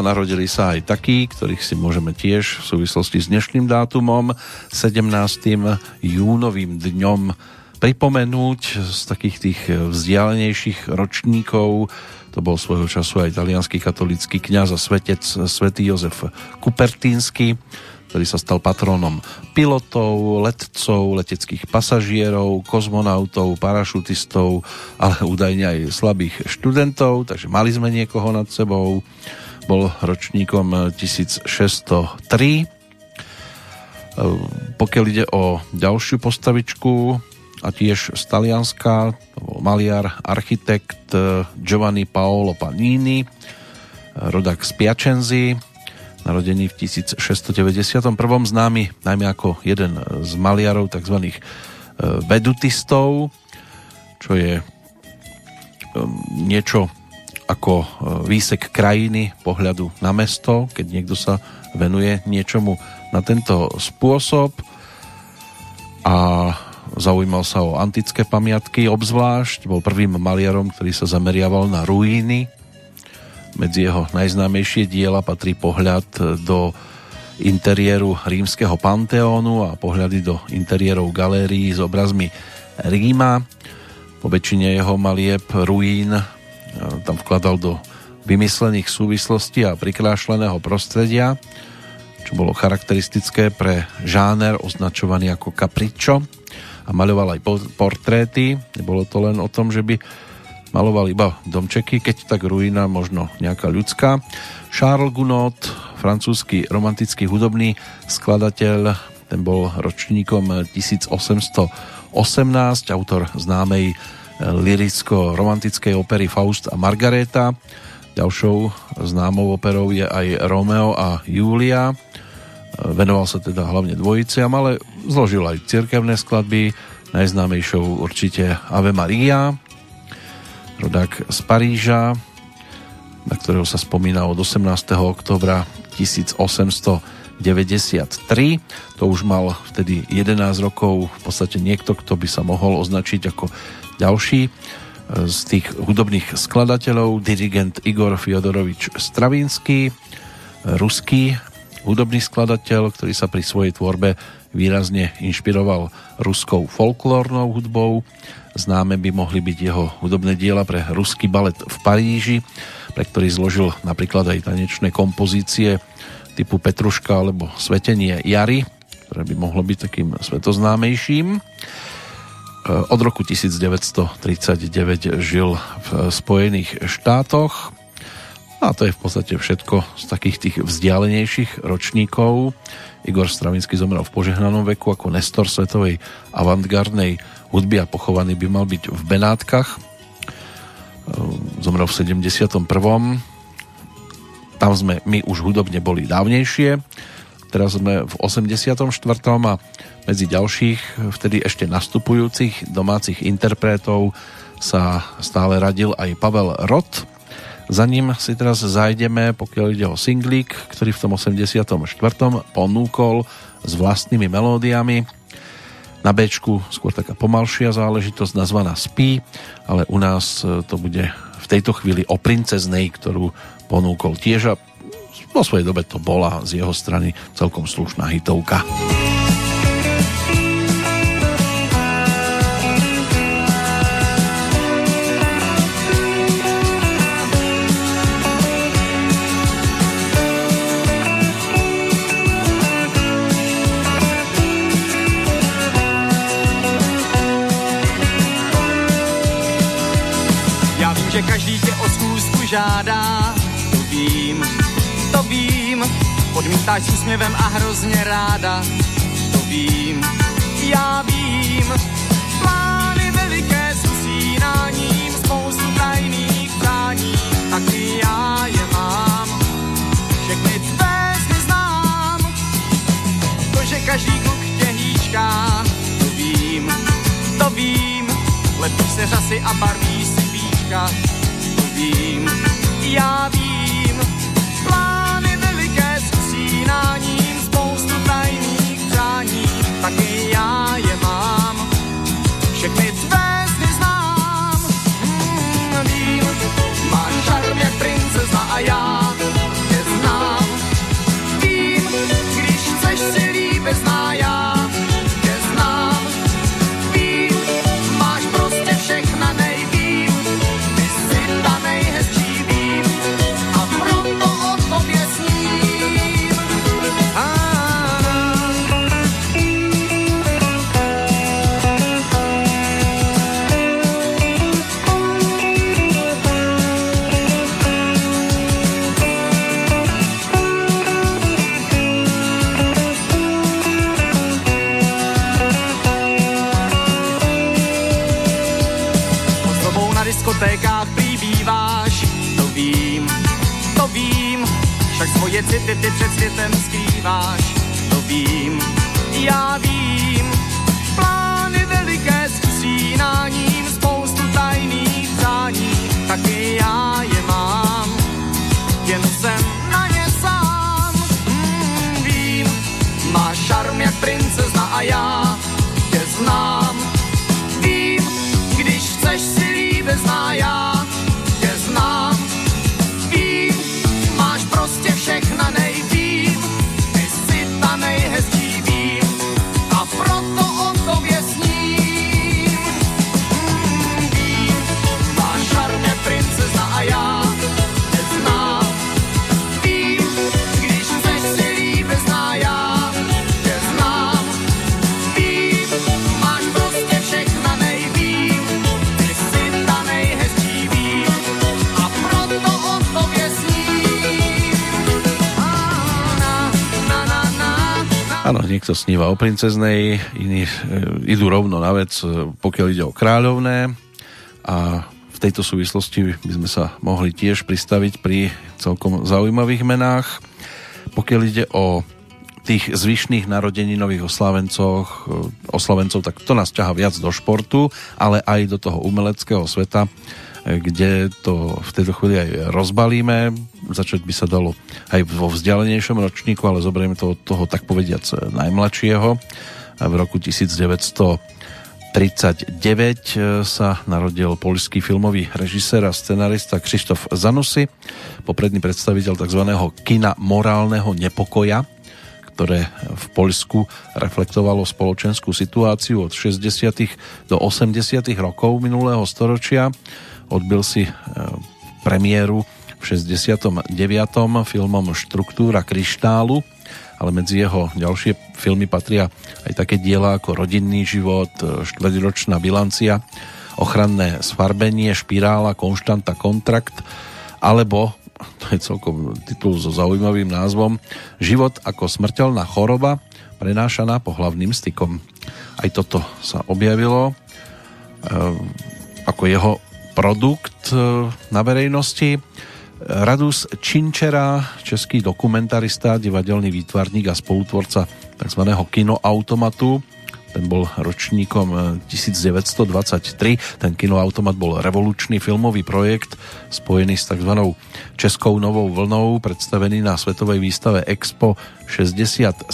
narodili sa aj takí, ktorých si môžeme tiež v súvislosti s dnešným dátumom, 17. júnovým dňom pripomenúť z takých tých vzdialenejších ročníkov. To bol svojho času aj italianský katolický kňaz a svetec svätý Jozef Kupertínsky, ktorý sa stal patrónom pilotov, letcov, leteckých pasažierov, kozmonautov, parašutistov, ale údajne aj slabých študentov, takže mali sme niekoho nad sebou bol ročníkom 1603. E, pokiaľ ide o ďalšiu postavičku, a tiež z Talianska, to bol maliar, architekt e, Giovanni Paolo Panini, e, rodak z Piacenzi, narodený v 1691. známy najmä ako jeden z maliarov tzv. vedutistov, čo je niečo ako e, výsek krajiny pohľadu na mesto, keď niekto sa venuje niečomu na tento spôsob a zaujímal sa o antické pamiatky obzvlášť, bol prvým maliarom, ktorý sa zameriaval na ruíny. Medzi jeho najznámejšie diela patrí pohľad do interiéru rímskeho panteónu a pohľady do interiérov galérií s obrazmi Ríma. Po väčšine jeho malieb ruín tam vkladal do vymyslených súvislostí a prikrášleného prostredia, čo bolo charakteristické pre žáner označovaný ako capriccio a maľoval aj portréty. Nebolo to len o tom, že by maloval iba domčeky, keď tak ruina možno nejaká ľudská. Charles Gounod, francúzsky romantický hudobný skladateľ, ten bol ročníkom 1818, autor známej liricko-romantickej opery Faust a Margareta. Ďalšou známou operou je aj Romeo a Julia. Venoval sa teda hlavne dvojiciam, ale zložil aj cirkevné skladby, najznámejšou určite Ave Maria, rodák z Paríža, na ktorého sa spomína od 18. oktobra 1893. To už mal vtedy 11 rokov, v podstate niekto, kto by sa mohol označiť ako ďalší e, z tých hudobných skladateľov, dirigent Igor Fiodorovič Stravinsky, ruský hudobný skladateľ, ktorý sa pri svojej tvorbe výrazne inšpiroval ruskou folklórnou hudbou. Známe by mohli byť jeho hudobné diela pre ruský balet v Paríži, pre ktorý zložil napríklad aj tanečné kompozície typu Petruška alebo Svetenie Jary, ktoré by mohlo byť takým svetoznámejším. Od roku 1939 žil v Spojených štátoch a to je v podstate všetko z takých tých vzdialenejších ročníkov. Igor Stravinsky zomrel v požehnanom veku ako nestor svetovej avantgardnej hudby a pochovaný by mal byť v Benátkach. Ehm, zomrel v 71. Tam sme my už hudobne boli dávnejšie. Teraz sme v 84. a medzi ďalších vtedy ešte nastupujúcich domácich interpretov sa stále radil aj Pavel Rott, za ním si teraz zajdeme, pokiaľ ide o singlík, ktorý v tom 84. ponúkol s vlastnými melódiami. Na B skôr taká pomalšia záležitosť nazvaná Spí, ale u nás to bude v tejto chvíli o princeznej, ktorú ponúkol tiež a vo svojej dobe to bola z jeho strany celkom slušná hitovka. žádá, odmítáš s a hrozně ráda, to vím, já vím, plány veliké s usínáním, spoustu tajných prání, taky já je mám, všechny tvé sny znám, to, že každý kluk tě hýčká, to vím, to vím, lepí se řasy a barví si víčka, vím, já vím, s city ty před světem skrýváš, to vím, já vím, plány veliké s usínáním, spoustu tajných přání, taky já je mám, jen jsem na ně sám, mm, vím, máš šarm jak princezna a já tě znám, vím, když chceš si bezná já o princeznej, iní e, idú rovno na vec, e, pokiaľ ide o kráľovné a v tejto súvislosti by sme sa mohli tiež pristaviť pri celkom zaujímavých menách. Pokiaľ ide o tých zvyšných nových oslavencoch, e, oslavencov, tak to nás ťaha viac do športu, ale aj do toho umeleckého sveta kde to v tejto chvíli aj rozbalíme. Začať by sa dalo aj vo vzdialenejšom ročníku, ale zoberieme to od toho, tak povediac, najmladšieho. V roku 1913 39 sa narodil poľský filmový režisér a scenarista Krzysztof Zanussi, popredný predstaviteľ tzv. kina morálneho nepokoja, ktoré v Poľsku reflektovalo spoločenskú situáciu od 60. do 80. rokov minulého storočia. Odbil si e, premiéru v 69. filmom Štruktúra kryštálu, ale medzi jeho ďalšie filmy patria aj také diela ako Rodinný život, Štvrťročná bilancia, Ochranné sfarbenie, Špirála, Konštanta, Kontrakt, alebo, to je celkom titul so zaujímavým názvom, Život ako smrteľná choroba, prenášaná pohlavným stykom. Aj toto sa objavilo e, ako jeho produkt e, na verejnosti. Radus Činčera, český dokumentarista, divadelný výtvarník a spolutvorca tzv. kinoautomatu. Ten bol ročníkom 1923. Eh, Ten kinoautomat bol revolučný filmový projekt spojený s tzv. Českou novou vlnou, predstavený na svetovej výstave Expo 67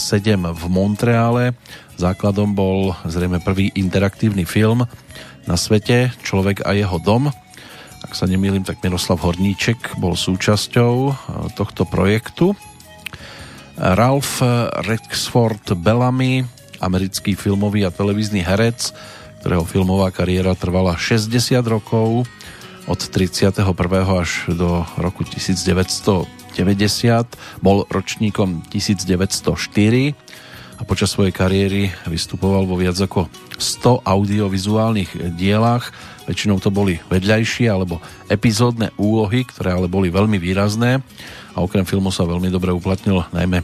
v Montreale. Základom bol zrejme prvý interaktívny film na svete Človek a jeho dom – ak sa nemýlim, tak Miroslav Horníček bol súčasťou e, tohto projektu. Ralph Rexford Bellamy, americký filmový a televízny herec, ktorého filmová kariéra trvala 60 rokov, od 31. až do roku 1990, bol ročníkom 1904 a počas svojej kariéry vystupoval vo viac ako 100 audiovizuálnych dielách, Väčšinou to boli vedľajšie alebo epizódne úlohy, ktoré ale boli veľmi výrazné. A okrem filmu sa veľmi dobre uplatnil najmä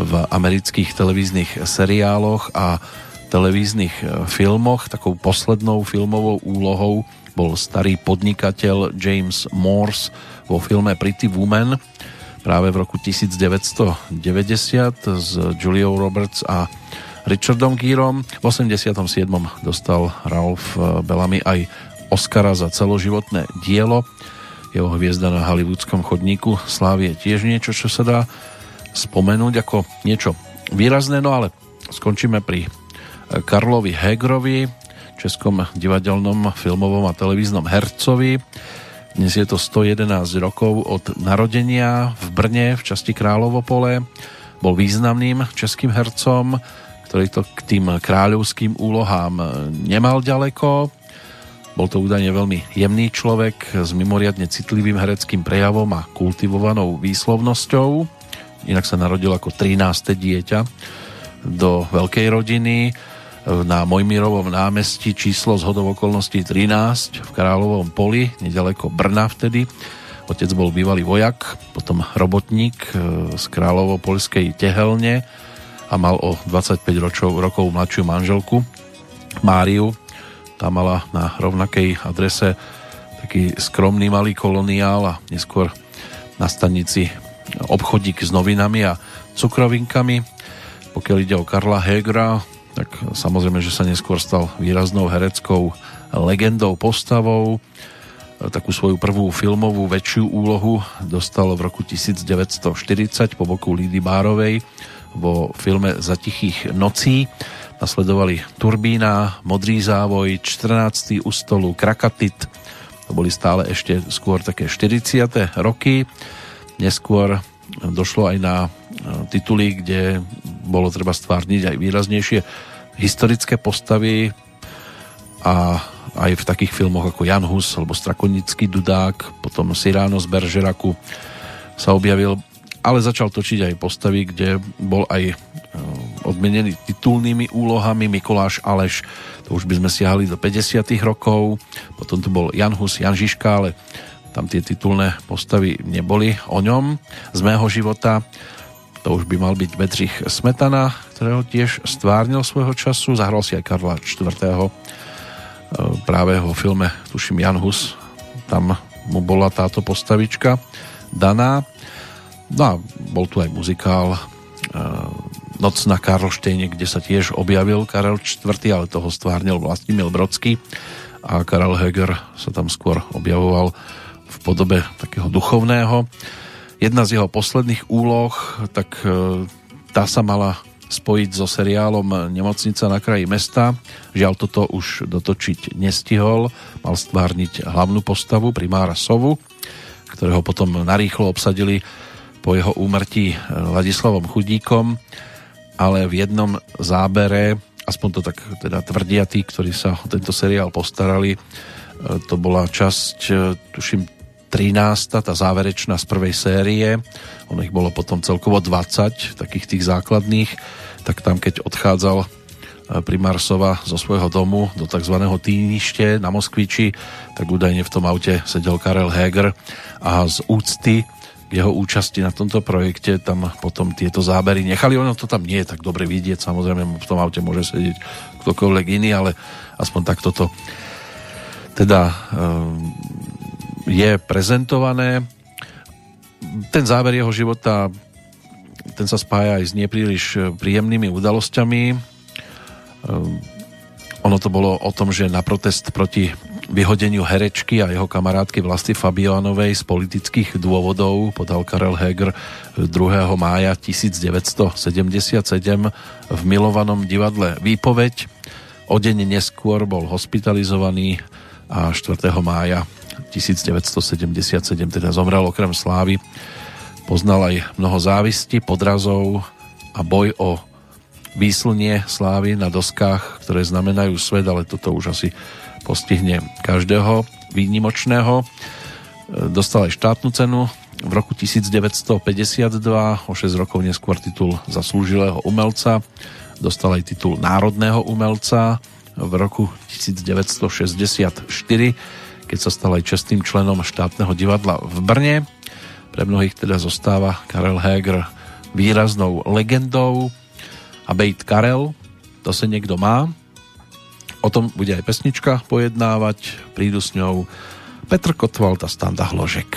v amerických televíznych seriáloch a televíznych e, filmoch. Takou poslednou filmovou úlohou bol starý podnikateľ James Morse vo filme Pretty Woman práve v roku 1990 s Juliou Roberts a Richardom Gearom. V 87. dostal Ralph e, Bellamy aj Oscara za celoživotné dielo. Jeho hviezda na hollywoodskom chodníku slávy je tiež niečo, čo sa dá spomenúť ako niečo výrazné, no ale skončíme pri Karlovi Hegrovi, českom divadelnom, filmovom a televíznom hercovi. Dnes je to 111 rokov od narodenia v Brne v časti Královo pole. Bol významným českým hercom, ktorý to k tým kráľovským úlohám nemal ďaleko. Bol to údajne veľmi jemný človek s mimoriadne citlivým hereckým prejavom a kultivovanou výslovnosťou. Inak sa narodil ako 13. dieťa do veľkej rodiny na Mojmirovom námestí číslo z hodov okolností 13 v Královom poli, nedaleko Brna vtedy. Otec bol bývalý vojak, potom robotník e, z Královo-Polskej tehelne a mal o 25 ročov, rokov mladšiu manželku Máriu, tá mala na rovnakej adrese taký skromný malý koloniál a neskôr na stanici obchodík s novinami a cukrovinkami. Pokiaľ ide o Karla Hegra, tak samozrejme, že sa neskôr stal výraznou hereckou legendou, postavou. Takú svoju prvú filmovú väčšiu úlohu dostal v roku 1940 po boku Lidy Bárovej vo filme Za tichých nocí Nasledovali Turbína, Modrý závoj, 14. u stolu, Krakatit. To boli stále ešte skôr také 40. roky. Neskôr došlo aj na tituly, kde bolo treba stvárniť aj výraznejšie historické postavy a aj v takých filmoch ako Jan Hus alebo Strakonický dudák, potom Siráno z Beržeraku sa objavil, ale začal točiť aj postavy, kde bol aj e, odmenený titulnými úlohami Mikuláš Aleš, to už by sme siahali do 50 rokov, potom tu bol Jan Hus, Jan Žižka, ale tam tie titulné postavy neboli o ňom. Z mého života to už by mal byť Bedřich Smetana, ktorého tiež stvárnil svojho času, zahral si aj Karla IV. Práve vo filme, tuším Jan Hus, tam mu bola táto postavička daná. No a bol tu aj muzikál e, Noc na Karlštejne, kde sa tiež objavil Karel IV, ale toho stvárnil Vlastimil Brodsky a Karel Heger sa tam skôr objavoval v podobe takého duchovného. Jedna z jeho posledných úloh, tak e, tá sa mala spojiť so seriálom Nemocnica na kraji mesta. Žiaľ, toto už dotočiť nestihol. Mal stvárniť hlavnú postavu, primára Sovu, ktorého potom narýchlo obsadili po jeho úmrtí Ladislavom Chudíkom, ale v jednom zábere, aspoň to tak teda tvrdia tí, ktorí sa o tento seriál postarali, to bola časť, tuším, 13. tá záverečná z prvej série, ono ich bolo potom celkovo 20, takých tých základných, tak tam keď odchádzal eh, Primarsova zo svojho domu do tzv. týnište na Moskviči, tak údajne v tom aute sedel Karel Heger a z úcty k jeho účasti na tomto projekte tam potom tieto zábery nechali. Ono to tam nie je tak dobre vidieť, samozrejme v tom aute môže sedieť ktokoľvek iný, ale aspoň takto to teda um, je prezentované. Ten záver jeho života ten sa spája aj s nepríliš príjemnými udalosťami. Um, ono to bolo o tom, že na protest proti vyhodeniu herečky a jeho kamarátky Vlasty Fabianovej z politických dôvodov podal Karel Heger 2. mája 1977 v milovanom divadle Výpoveď. O deň neskôr bol hospitalizovaný a 4. mája 1977 teda zomrel okrem slávy. Poznal aj mnoho závisti, podrazov a boj o výslnie slávy na doskách, ktoré znamenajú svet, ale toto už asi postihne každého výnimočného. Dostal aj štátnu cenu v roku 1952, o 6 rokov neskôr titul zaslúžilého umelca, dostal aj titul národného umelca v roku 1964 keď sa stal aj čestným členom štátneho divadla v Brne. Pre mnohých teda zostáva Karel Heger výraznou legendou a Bejt Karel, to sa niekto má. O tom bude aj pesnička pojednávať, prídu s ňou Petr Kotwald a Standa Hložek.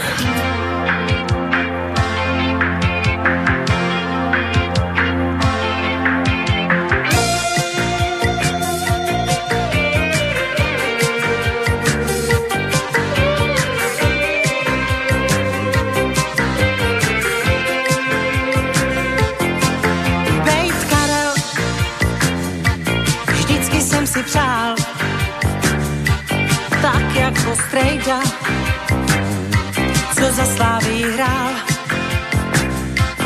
Hrál.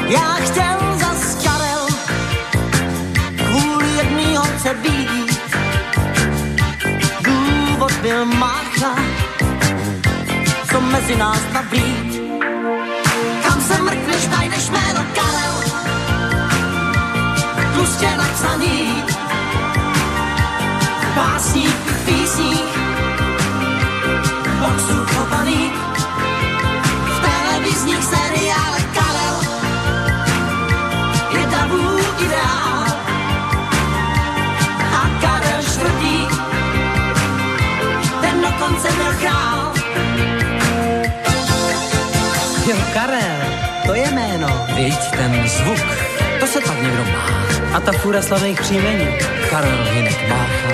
Já chtěl za Karel kvůli jedný holce být. Důvod byl mácha, co mezi nás nabít. Kam se mrkneš, najdeš jméno Karel, tlustě napsaný, básník v písních boxu chopaný A ta fůra slavných příjmení. Karel Hinek Mácha,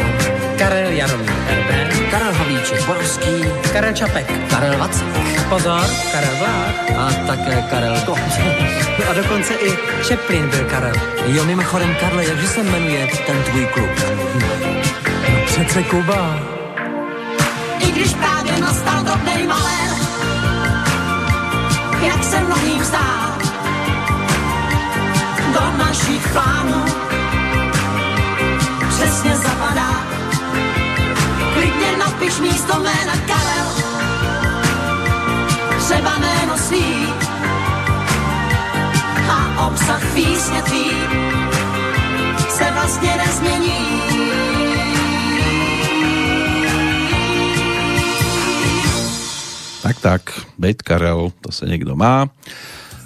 Karel Jaromír Herbert, Karel Havlíček Borovský, Karel Čapek, Karel Vacek, pozor, Karel Vlád a také Karel Gott. a dokonce i Čeplin byl Karel. Jo, mimochodem, Karle, jakže se jmenuje ten tvůj klub? No přece Kuba. I když právě nastal drobnej malér, jak se mnohým zdá, do našich plánů přesně zapadá. Klidně napiš místo jména Karel, třeba jméno svý. A obsah písně tvý se vlastně nezmění. Tak, tak, Bejt Karel, to sa niekto má.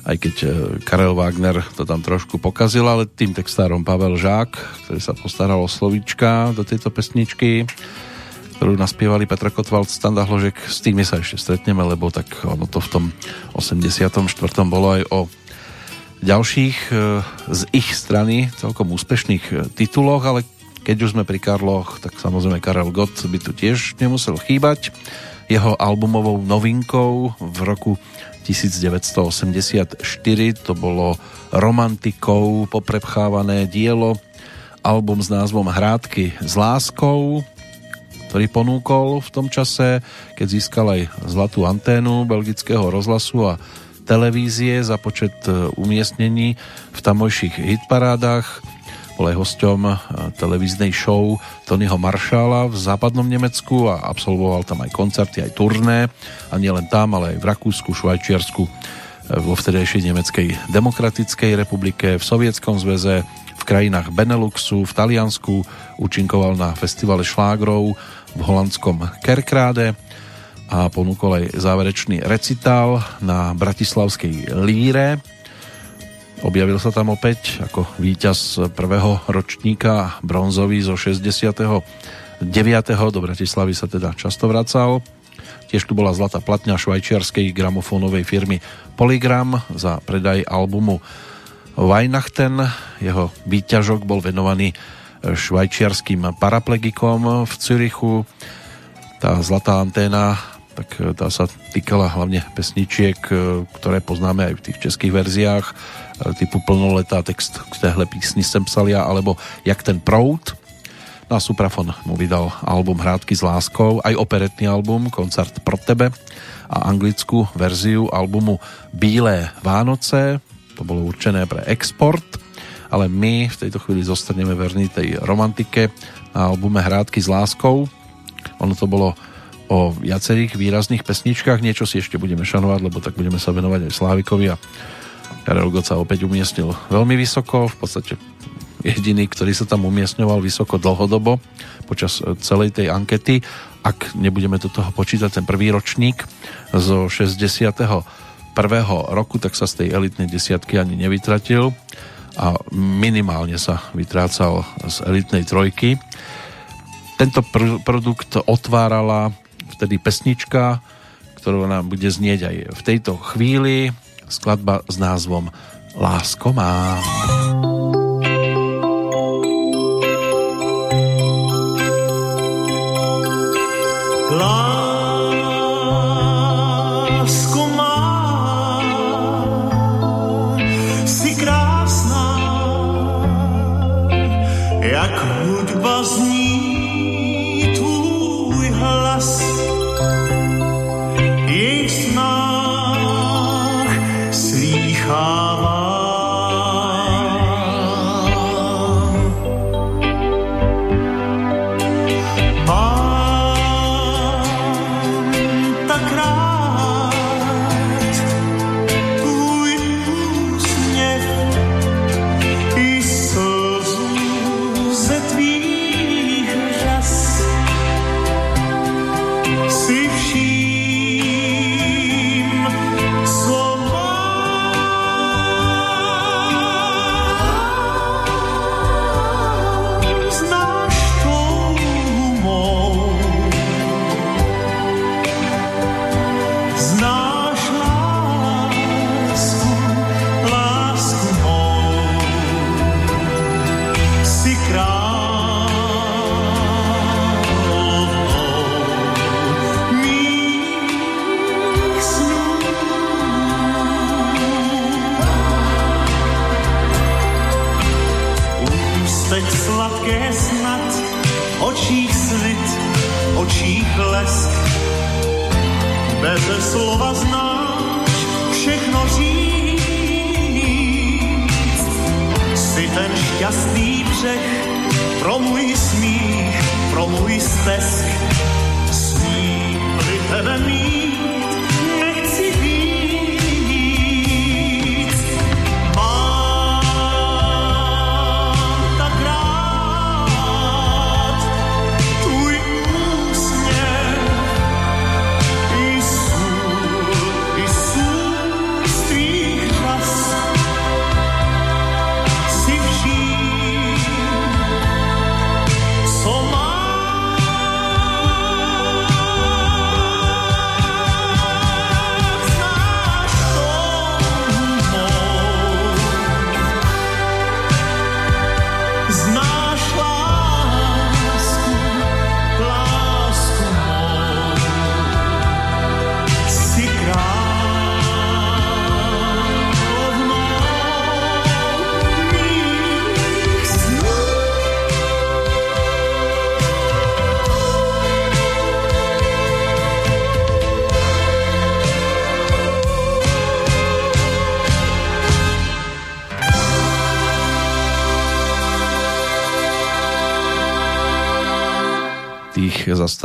Aj keď e, Karel Wagner to tam trošku pokazil, ale tým textárom Pavel Žák, ktorý sa postaral o slovíčka do tejto pesničky, ktorú naspievali Petra Kotwald, Standa Hložek, s tými sa ešte stretneme, lebo tak ono to v tom 84. bolo aj o ďalších e, z ich strany celkom úspešných e, tituloch, ale keď už sme pri Karloch, tak samozrejme Karel Gott by tu tiež nemusel chýbať. Jeho albumovou novinkou v roku 1984. To bolo romantikou poprepchávané dielo, album s názvom Hrádky s láskou, ktorý ponúkol v tom čase, keď získal aj zlatú anténu belgického rozhlasu a televízie za počet e, umiestnení v tamojších hitparádach. Bol aj hosťom e, televíznej show Tonyho Maršala v západnom Nemecku a absolvoval tam aj koncerty, aj turné a nielen tam, ale aj v Rakúsku, Švajčiarsku, e, vo vtedejšej Nemeckej demokratickej republike, v Sovietskom zväze, v krajinách Beneluxu, v Taliansku, účinkoval na festivale šlágrov v holandskom Kerkráde a ponúkol aj záverečný recitál na Bratislavskej líre. Objavil sa tam opäť ako víťaz prvého ročníka bronzový zo 69. Do Bratislavy sa teda často vracal. Tiež tu bola zlatá platňa švajčiarskej gramofónovej firmy Polygram za predaj albumu Weihnachten. Jeho výťažok bol venovaný švajčiarským paraplegikom v Cürichu. Tá zlatá anténa tak e, tá sa týkala hlavne pesničiek, e, ktoré poznáme aj v tých českých verziách, typu plnoletá text k téhle písni sem psalia, alebo Jak ten prout. Na Suprafon mu vydal album Hrádky s láskou, aj operetný album Koncert pro tebe a anglickú verziu albumu Bílé Vánoce, to bolo určené pre export, ale my v tejto chvíli zostaneme verní tej romantike na albume Hrádky s láskou. Ono to bolo o viacerých výrazných pesničkách. Niečo si ešte budeme šanovať, lebo tak budeme sa venovať aj Slávikovi a Karel Gott sa opäť umiestnil veľmi vysoko, v podstate jediný, ktorý sa tam umiestňoval vysoko dlhodobo počas celej tej ankety. Ak nebudeme do toho počítať ten prvý ročník zo 61. roku, tak sa z tej elitnej desiatky ani nevytratil a minimálne sa vytrácal z elitnej trojky. Tento pr- produkt otvárala vtedy pesnička, ktorú nám bude znieť aj v tejto chvíli. Skladba s názvom Lásko má.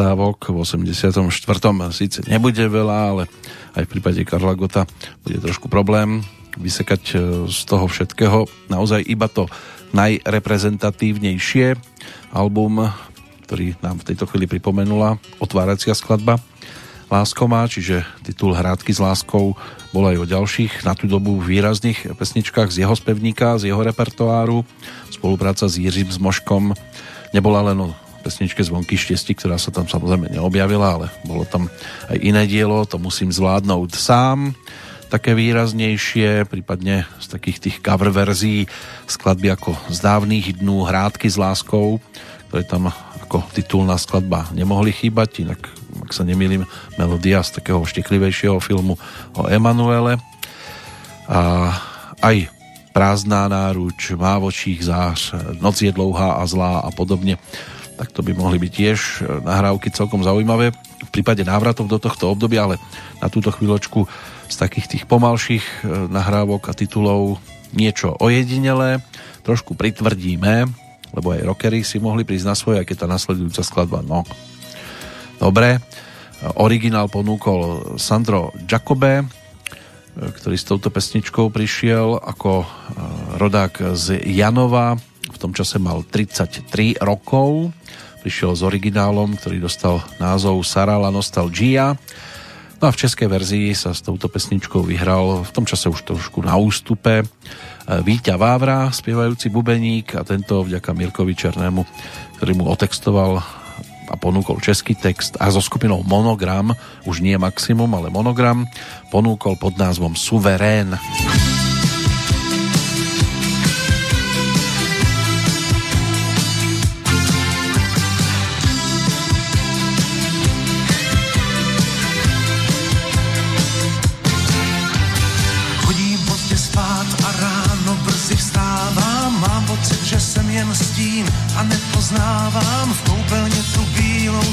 Tých zastávok v 84. síce nebude veľa, ale aj v prípade Karla Gota bude trošku problém vysekať e, z toho všetkého naozaj iba to najreprezentatívnejšie album, ktorý nám v tejto chvíli pripomenula otváracia skladba Lásko má, čiže titul Hrádky s láskou bol aj o ďalších na tú dobu výrazných pesničkách z jeho spevníka, z jeho repertoáru. Spolupráca s Jiřím Zmoškom nebola len o pesničke Zvonky štiesti, ktorá sa tam samozrejme neobjavila, ale bolo tam aj iné dielo, to musím zvládnout sám také výraznejšie, prípadne z takých tých cover verzií skladby ako z dávnych dnú Hrádky s láskou, ktoré tam ako titulná skladba nemohli chýbať, inak, ak sa nemýlim, melodia z takého štiklivejšieho filmu o Emanuele. A aj prázdná náruč, má v očích zář, noc je dlouhá a zlá a podobne. Tak to by mohli byť tiež nahrávky celkom zaujímavé v prípade návratov do tohto obdobia, ale na túto chvíľočku z takých tých pomalších e, nahrávok a titulov niečo ojedinelé, trošku pritvrdíme, lebo aj rockery si mohli prísť na svoje, aj keď tá nasledujúca skladba, no. Dobre, originál ponúkol Sandro Jacobe, e, ktorý s touto pesničkou prišiel ako e, rodák z Janova, v tom čase mal 33 rokov, prišiel s originálom, ktorý dostal názov Sarala Nostalgia, No a v českej verzii sa s touto pesničkou vyhral v tom čase už trošku na ústupe e, Víťa Vávra, spievajúci bubeník a tento vďaka Mirkovi Černému, ktorý mu otextoval a ponúkol český text a so skupinou Monogram, už nie Maximum, ale Monogram, ponúkol pod názvom Suverén. Suverén.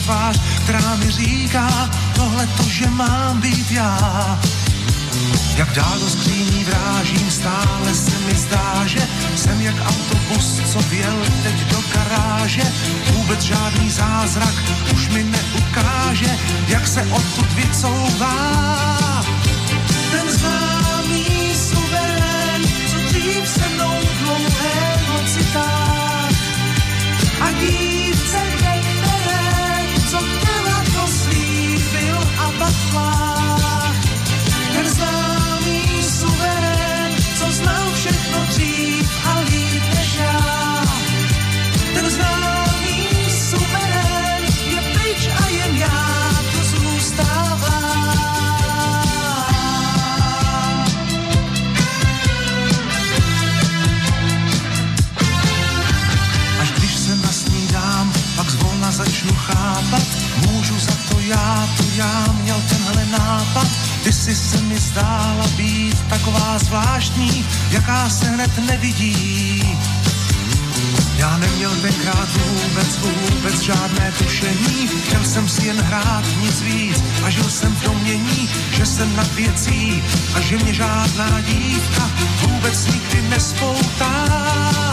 Tvář, která mi říká tohle to, že mám být já. Jak dál do skříní vrážím, stále se mi zdá, že jsem jak autobus, co vjel teď do garáže. Vůbec žádný zázrak už mi neukáže, jak se odtud vycouvá. Ten známý suverén, co dřív se mnou dlouhé noci tá a dívce, zvláštní, jaká se hned nevidí. Já neměl tenkrát vůbec, vůbec žádné tušení, chtěl jsem si jen hrát nic víc a žil jsem v domění, že jsem nad věcí a že mě žádná dívka vůbec nikdy nespoutá.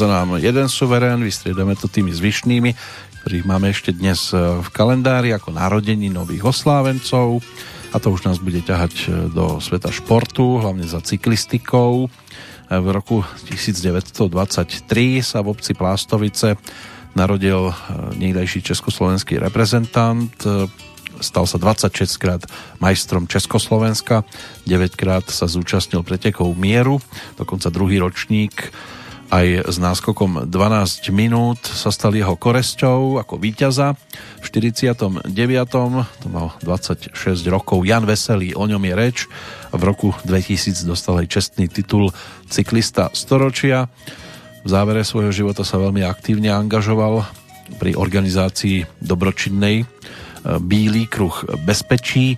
Vychádza nám jeden suverén, vystriedame to tými zvyšnými, ktorých máme ešte dnes v kalendári ako narodení nových oslávencov. A to už nás bude ťahať do sveta športu, hlavne za cyklistikou. V roku 1923 sa v obci Plástovice narodil niekdajší československý reprezentant. Stal sa 26 krát majstrom Československa, 9 krát sa zúčastnil pretekov mieru, dokonca druhý ročník aj s náskokom 12 minút sa stal jeho koresťou ako víťaza. V 49. to mal 26 rokov Jan Veselý, o ňom je reč. V roku 2000 dostal aj čestný titul cyklista storočia. V závere svojho života sa veľmi aktívne angažoval pri organizácii dobročinnej Bílý kruh bezpečí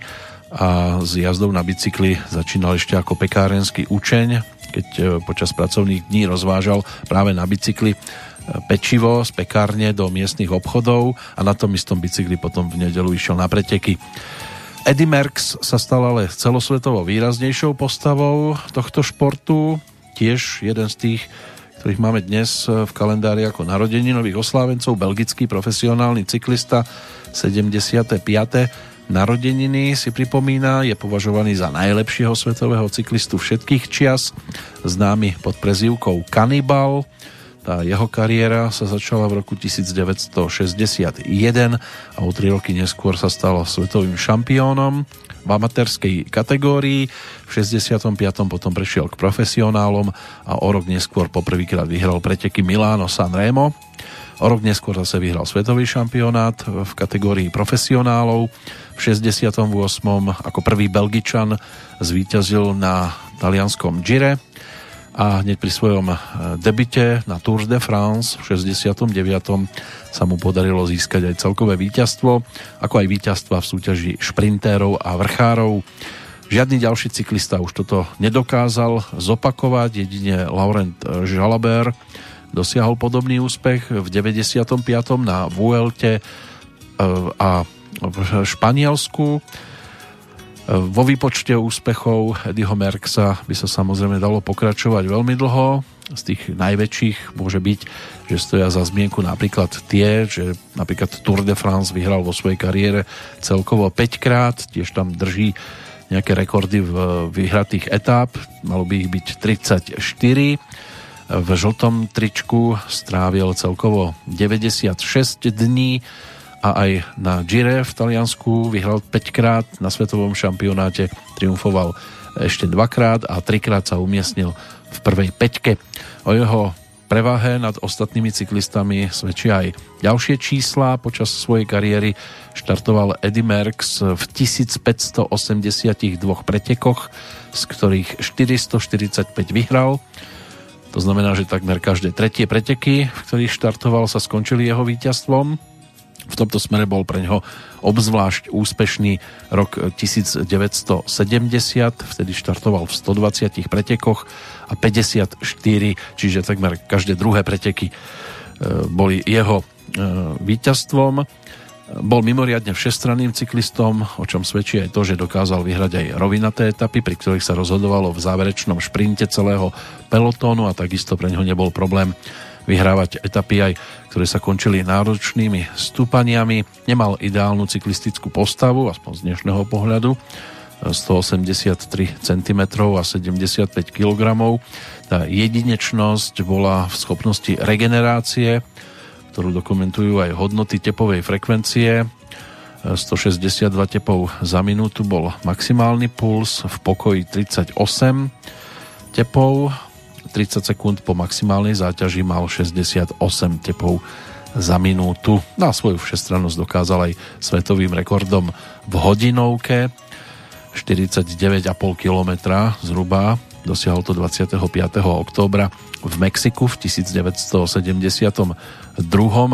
a s jazdou na bicykli začínal ešte ako pekárenský učeň, keď e, počas pracovných dní rozvážal práve na bicykli e, pečivo z pekárne do miestnych obchodov a na tom istom bicykli potom v nedelu išiel na preteky. Eddie Merckx sa stal ale celosvetovo výraznejšou postavou tohto športu, tiež jeden z tých, ktorých máme dnes v kalendári ako narodení nových oslávencov, belgický profesionálny cyklista, 75. narodeniny si pripomína, je považovaný za najlepšieho svetového cyklistu všetkých čias, známy pod prezývkou Cannibal. Tá jeho kariéra sa začala v roku 1961 a o tri roky neskôr sa stal svetovým šampiónom v amatérskej kategórii. V 65. potom prešiel k profesionálom a o rok neskôr poprvýkrát vyhral preteky Milano San Remo O rok neskôr zase vyhral svetový šampionát v kategórii profesionálov. V 68. ako prvý Belgičan zvíťazil na talianskom Gire a hneď pri svojom eh, debite na Tour de France v 69. sa mu podarilo získať aj celkové víťazstvo, ako aj víťazstva v súťaži šprintérov a vrchárov. Žiadny ďalší cyklista už toto nedokázal zopakovať, jedine Laurent Jalabert dosiahol podobný úspech v 95. na Vuelte e, a v Španielsku. E, vo výpočte úspechov Eddieho Merksa by sa samozrejme dalo pokračovať veľmi dlho. Z tých najväčších môže byť, že stoja za zmienku napríklad tie, že napríklad Tour de France vyhral vo svojej kariére celkovo 5 krát, tiež tam drží nejaké rekordy v vyhratých etáp, malo by ich byť 34 v žltom tričku strávil celkovo 96 dní a aj na Gire v Taliansku vyhral 5 krát, na svetovom šampionáte triumfoval ešte dvakrát a trikrát sa umiestnil v prvej peťke. O jeho prevahe nad ostatnými cyklistami svedčia aj ďalšie čísla. Počas svojej kariéry štartoval Eddie Merckx v 1582 pretekoch, z ktorých 445 vyhral to znamená, že takmer každé tretie preteky, v ktorých štartoval, sa skončili jeho víťazstvom. V tomto smere bol pre ňoho obzvlášť úspešný rok 1970, vtedy štartoval v 120 pretekoch a 54, čiže takmer každé druhé preteky e, boli jeho e, víťazstvom. Bol mimoriadne všestranným cyklistom, o čom svedčí aj to, že dokázal vyhrať aj rovinaté etapy, pri ktorých sa rozhodovalo v záverečnom šprinte celého pelotónu a takisto pre neho nebol problém vyhrávať etapy aj, ktoré sa končili náročnými stúpaniami. Nemal ideálnu cyklistickú postavu, aspoň z dnešného pohľadu, 183 cm a 75 kg. Tá jedinečnosť bola v schopnosti regenerácie, ktorú dokumentujú aj hodnoty tepovej frekvencie. 162 tepov za minútu bol maximálny puls, v pokoji 38 tepov, 30 sekúnd po maximálnej záťaži mal 68 tepov za minútu. Na svoju všestrannosť dokázal aj svetovým rekordom v hodinovke 49,5 km zhruba dosiahol to 25. októbra v Mexiku v 1972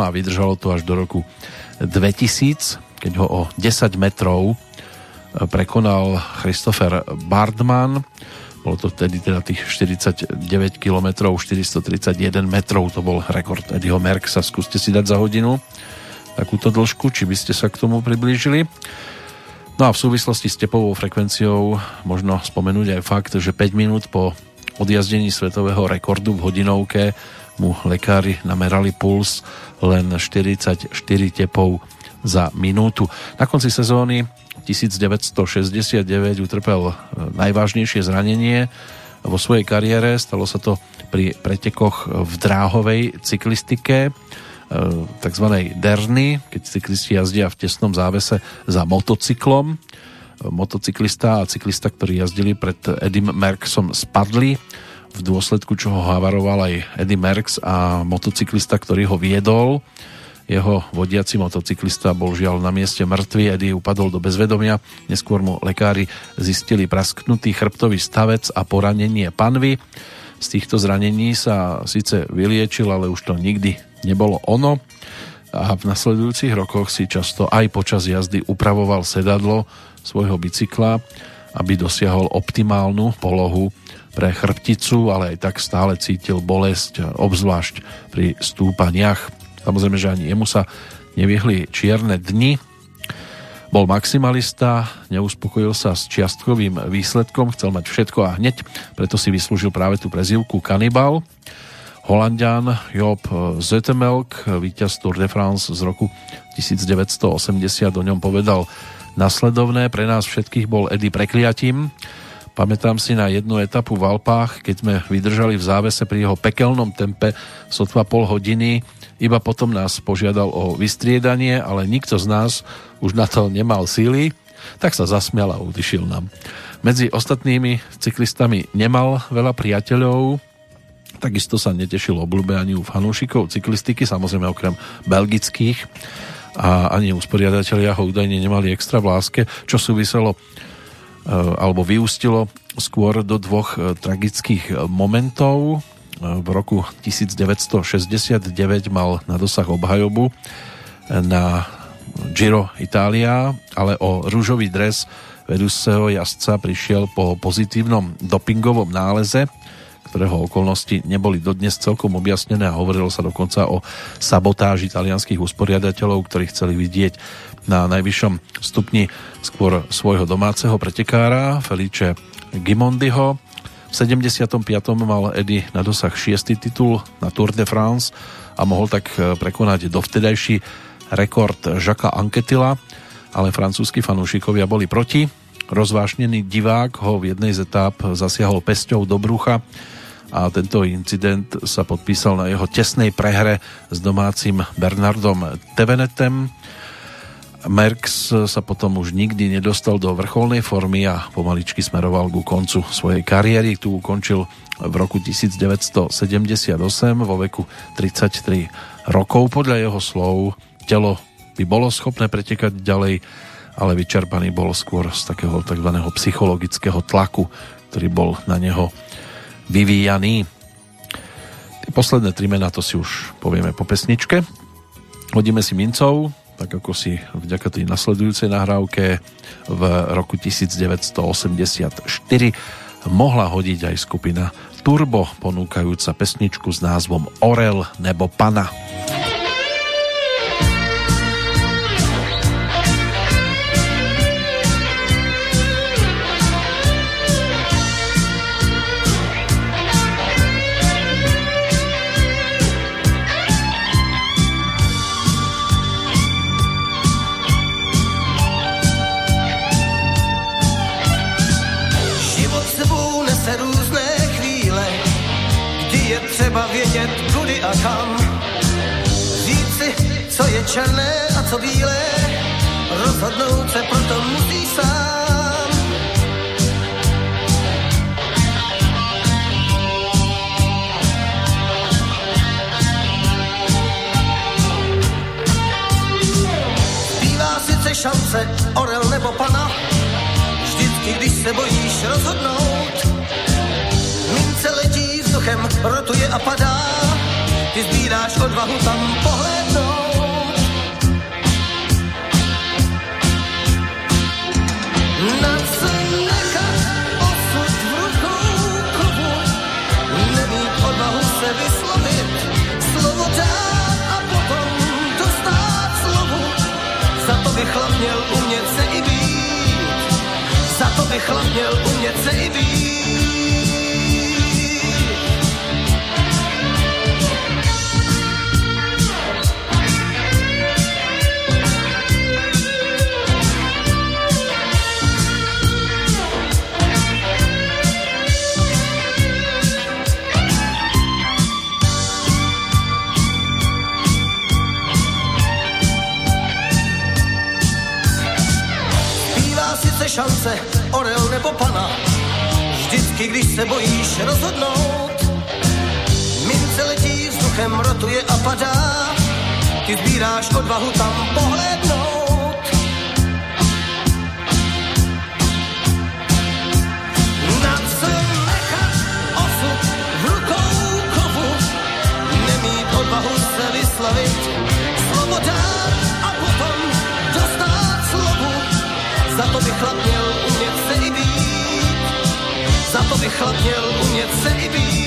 a vydržalo to až do roku 2000, keď ho o 10 metrov e, prekonal Christopher Bardman. Bolo to vtedy teda tých 49 km 431 metrov, to bol rekord Eddieho Merksa. Skúste si dať za hodinu takúto dĺžku, či by ste sa k tomu priblížili. No a v súvislosti s tepovou frekvenciou možno spomenúť aj fakt, že 5 minút po odjazdení svetového rekordu v hodinovke mu lekári namerali puls len 44 tepov za minútu. Na konci sezóny 1969 utrpel e, najvážnejšie zranenie vo svojej kariére. Stalo sa to pri pretekoch v dráhovej cyklistike tzv. derny, keď cyklisti jazdia v tesnom závese za motocyklom. Motocyklista a cyklista, ktorí jazdili pred Edim Merksom, spadli v dôsledku čoho havaroval aj Eddie Merckx a motocyklista, ktorý ho viedol. Jeho vodiaci motocyklista bol žiaľ na mieste mŕtvy, Eddie upadol do bezvedomia, neskôr mu lekári zistili prasknutý chrbtový stavec a poranenie panvy. Z týchto zranení sa síce vyliečil, ale už to nikdy nebolo ono a v nasledujúcich rokoch si často aj počas jazdy upravoval sedadlo svojho bicykla, aby dosiahol optimálnu polohu pre chrbticu, ale aj tak stále cítil bolesť, obzvlášť pri stúpaniach. Samozrejme, že ani jemu sa nevyhli čierne dni. Bol maximalista, neuspokojil sa s čiastkovým výsledkom, chcel mať všetko a hneď, preto si vyslúžil práve tú prezivku Kanibal. Holandian Job Zetemelk, víťaz Tour de France z roku 1980, o ňom povedal nasledovné. Pre nás všetkých bol Eddie prekliatím, Pamätám si na jednu etapu v Alpách, keď sme vydržali v závese pri jeho pekelnom tempe sotva pol hodiny. Iba potom nás požiadal o vystriedanie, ale nikto z nás už na to nemal síly, tak sa zasmial a udišil nám. Medzi ostatnými cyklistami nemal veľa priateľov, takisto sa netešil obľúbe ani u fanúšikov cyklistiky, samozrejme okrem belgických a ani usporiadatelia ho údajne nemali extra v láske, čo súviselo alebo vyústilo skôr do dvoch eh, tragických eh, momentov. V roku 1969 mal na dosah obhajobu na Giro Italia, ale o rúžový dres vedúceho jazdca prišiel po pozitívnom dopingovom náleze, ktorého okolnosti neboli dodnes celkom objasnené a hovorilo sa dokonca o sabotáži italianských usporiadateľov, ktorí chceli vidieť na najvyššom stupni skôr svojho domáceho pretekára Felice Gimondiho. V 75. mal Eddie na dosah 6. titul na Tour de France a mohol tak e, prekonať dovtedajší rekord Žaka Anketila, ale francúzski fanúšikovia boli proti. Rozvášnený divák ho v jednej z etáp zasiahol pesťou do brucha a tento incident sa podpísal na jeho tesnej prehre s domácim Bernardom Tevenetem. Merx sa potom už nikdy nedostal do vrcholnej formy a pomaličky smeroval ku koncu svojej kariéry. Tu ukončil v roku 1978 vo veku 33 rokov. Podľa jeho slov telo by bolo schopné pretekať ďalej, ale vyčerpaný bol skôr z takého tzv. psychologického tlaku, ktorý bol na neho vyvíjaný. Tie posledné tri mená to si už povieme po pesničke. Hodíme si mincov, tak ako si vďaka tej nasledujúcej nahrávke v roku 1984 mohla hodiť aj skupina Turbo, ponúkajúca pesničku s názvom Orel nebo Pana. Černé a co bílé, rozhodnout se proto musí sám. Bývá sice šance, orel nebo pana, vždycky, když se bojíš rozhodnout. Mince letí vzduchem, rotuje a padá, ty sbíráš odvahu tam pohlednout. By chlap měl umět se i být. Za to by chlap měl umět se i být. Šance, orel nebo pana. Vždycky, když se bojíš rozhodnout, mince letí vzduchem, rotuje a padá. Ty sbíráš odvahu tam pohlednout. Na co nechat osud v rukou kovu, nemít odvahu se vyslavit, slovo to by chlap měl umět se i být, za to by chlap měl umět se i být.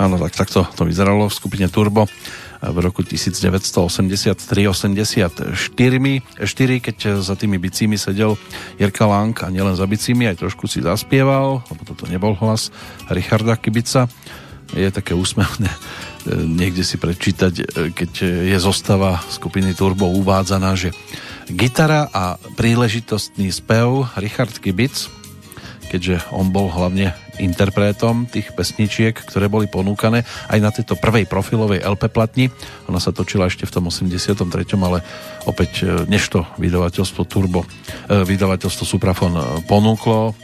Áno, tak takto to vyzeralo v skupine Turbo v roku 1983-84, 4, keď za tými bicími sedel Jirka Lang a nielen za bicími, aj trošku si zaspieval, lebo toto nebol hlas Richarda Kibica. Je také úsmevné e, niekde si prečítať, e, keď je zostava skupiny Turbo uvádzaná, že gitara a príležitostný spev Richard Kibic, keďže on bol hlavne interpretom tých pesničiek, ktoré boli ponúkané aj na tejto prvej profilovej LP platni. Ona sa točila ešte v tom 83. ale opäť e, než to vydavateľstvo Turbo, e, vydavateľstvo Suprafon e, ponúklo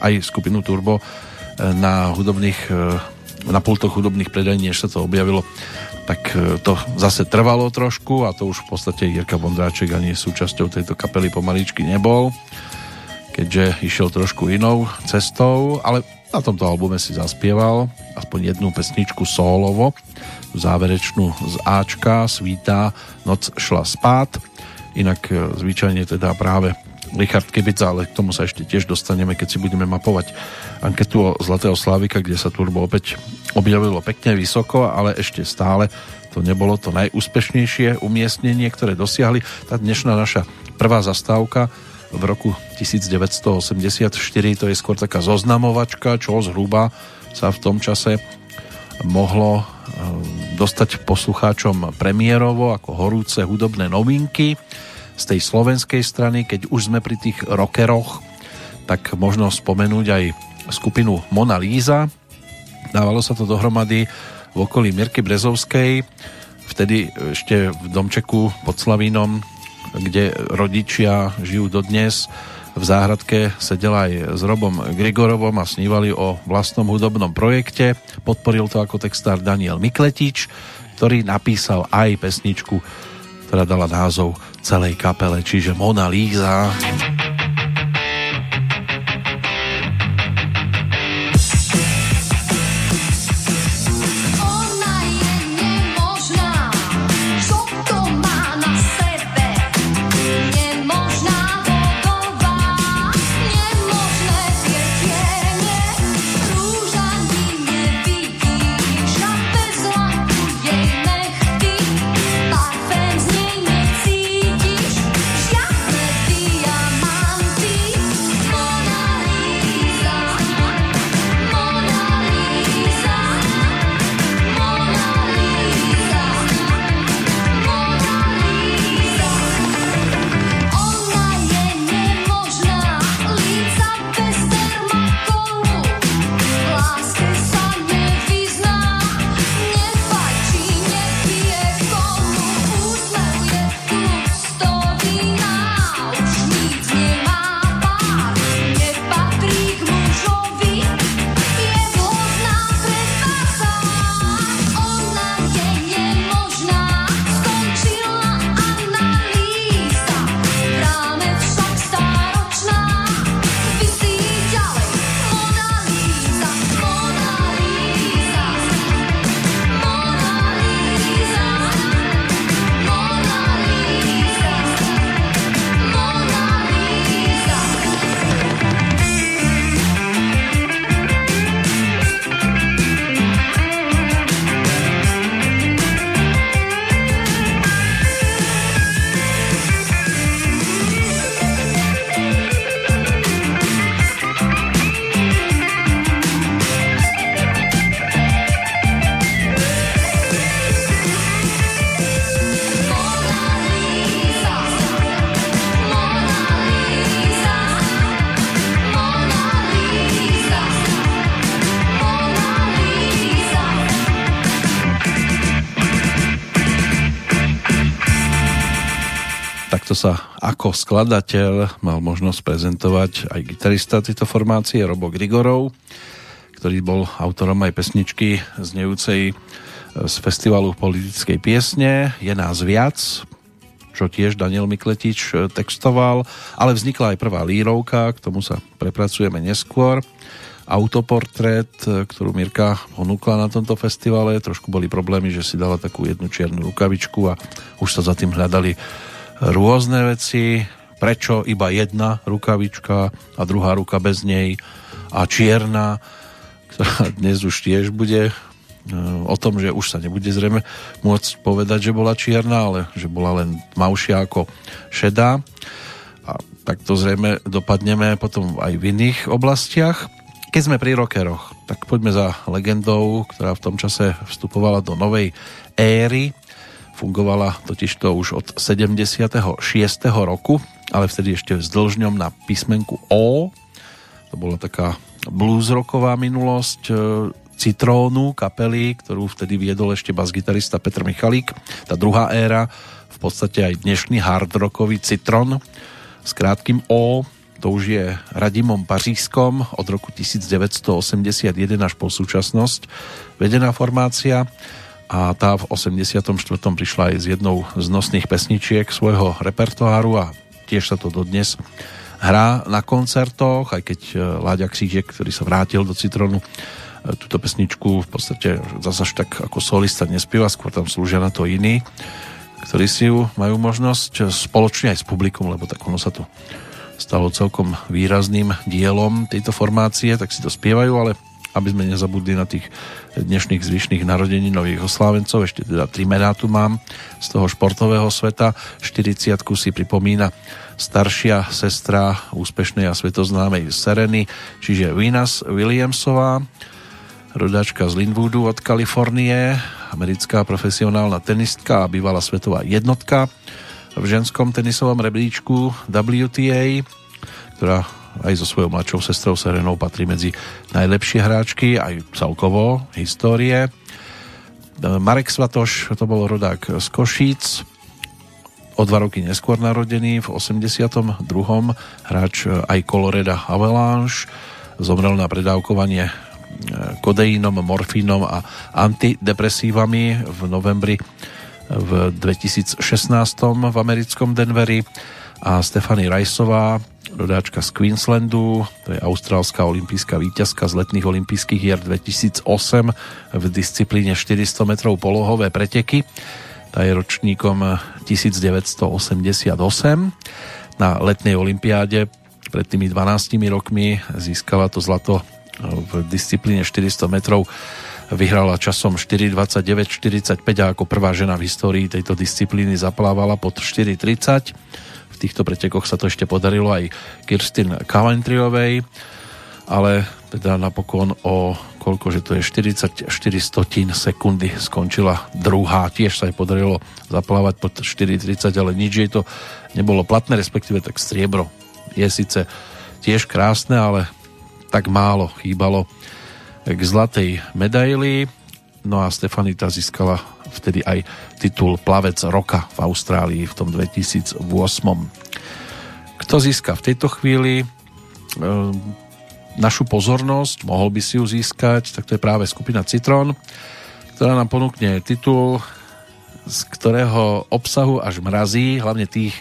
aj skupinu Turbo na hudobných na pultoch hudobných predajní, než sa to objavilo tak to zase trvalo trošku a to už v podstate Jirka Vondráček ani súčasťou tejto kapely pomaličky nebol keďže išiel trošku inou cestou, ale na tomto albume si zaspieval aspoň jednu pesničku solovo, záverečnú z Ačka, Svítá, Noc šla spát. Inak e, zvyčajne teda práve Richard Kebica, ale k tomu sa ešte tiež dostaneme, keď si budeme mapovať anketu o Zlatého Slávika, kde sa Turbo opäť objavilo pekne vysoko, ale ešte stále to nebolo to najúspešnejšie umiestnenie, ktoré dosiahli. Tá dnešná naša prvá zastávka v roku 1984, to je skôr taká zoznamovačka, čo zhruba sa v tom čase mohlo eh, dostať poslucháčom premiérovo ako horúce hudobné novinky z tej slovenskej strany, keď už sme pri tých rockeroch, tak možno spomenúť aj skupinu Mona Lisa. Dávalo sa to dohromady v okolí Mirky Brezovskej, vtedy ešte v domčeku pod Slavínom kde rodičia žijú dodnes. V záhradke sedel aj s Robom Grigorovom a snívali o vlastnom hudobnom projekte. Podporil to ako textár Daniel Mikletič, ktorý napísal aj pesničku, ktorá dala názov celej kapele, čiže Mona Lisa. Ona skladateľ mal možnosť prezentovať aj gitarista tejto formácie Robo Grigorov, ktorý bol autorom aj pesničky znejúcej z festivalu politickej piesne Je nás viac, čo tiež Daniel Mikletič textoval, ale vznikla aj prvá lírovka, k tomu sa prepracujeme neskôr. Autoportrét, ktorú Mirka ponúkla na tomto festivale, trošku boli problémy, že si dala takú jednu čiernu rukavičku a už sa za tým hľadali rôzne veci, prečo iba jedna rukavička a druhá ruka bez nej a čierna, ktorá dnes už tiež bude e, o tom, že už sa nebude zrejme môcť povedať, že bola čierna, ale že bola len tmavšia ako šedá. A takto zrejme dopadneme potom aj v iných oblastiach. Keď sme pri rockeroch, tak poďme za legendou, ktorá v tom čase vstupovala do novej éry Fungovala totižto už od 76. roku, ale vtedy ešte s dlžňom na písmenku O. To bola taká bluesrocková minulosť e, Citrónu, kapely, ktorú vtedy viedol ešte bas-gitarista Petr Michalík. Tá druhá éra, v podstate aj dnešný hardrockový Citron s krátkým O, to už je Radimom Pařískom od roku 1981 až po súčasnosť vedená formácia a tá v 84. prišla aj s jednou z nosných pesničiek svojho repertoáru a tiež sa to dodnes hrá na koncertoch, aj keď e, Láďa Křížek, ktorý sa vrátil do Citronu, e, túto pesničku v podstate zase tak ako solista nespieva, skôr tam slúžia na to iní, ktorí si ju majú možnosť spoločne aj s publikum, lebo tak ono sa to stalo celkom výrazným dielom tejto formácie, tak si to spievajú, ale aby sme nezabudli na tých dnešných zvyšných narodení nových oslávencov. Ešte teda tri mená tu mám z toho športového sveta. 40 si pripomína staršia sestra úspešnej a svetoznámej Sereny, čiže Venus Williamsová, rodačka z Linwoodu od Kalifornie, americká profesionálna tenistka a bývalá svetová jednotka v ženskom tenisovom rebríčku WTA, ktorá aj so svojou mladšou sestrou Serenou patrí medzi najlepšie hráčky, aj celkovo histórie. Marek Svatoš, to bol rodák z Košíc, o dva roky neskôr narodený, v 82. hráč aj Coloreda Avalanche, zomrel na predávkovanie e, kodeínom, morfínom a antidepresívami v novembri v 2016 v americkom Denveri a Stefany Rajsová rodáčka z Queenslandu, to je austrálska olimpijská víťazka z letných olympijských hier 2008 v disciplíne 400 metrov polohové preteky. Tá je ročníkom 1988. Na letnej olympiáde pred tými 12 rokmi získala to zlato v disciplíne 400 metrov vyhrala časom 4.29.45 a ako prvá žena v histórii tejto disciplíny zaplávala pod 4.30 týchto pretekoch sa to ešte podarilo aj Kirstin Kalentriovej, ale teda napokon o koľko, že to je 44 stotín sekundy skončila druhá. Tiež sa jej podarilo zaplávať pod 4.30, ale nič jej to nebolo platné, respektíve tak striebro je síce tiež krásne, ale tak málo chýbalo k zlatej medaili. No a Stefanita získala vtedy aj titul Plavec roka v Austrálii v tom 2008. Kto získa v tejto chvíli e, našu pozornosť, mohol by si ju získať, tak to je práve skupina Citron, ktorá nám ponúkne titul, z ktorého obsahu až mrazí, hlavne tých,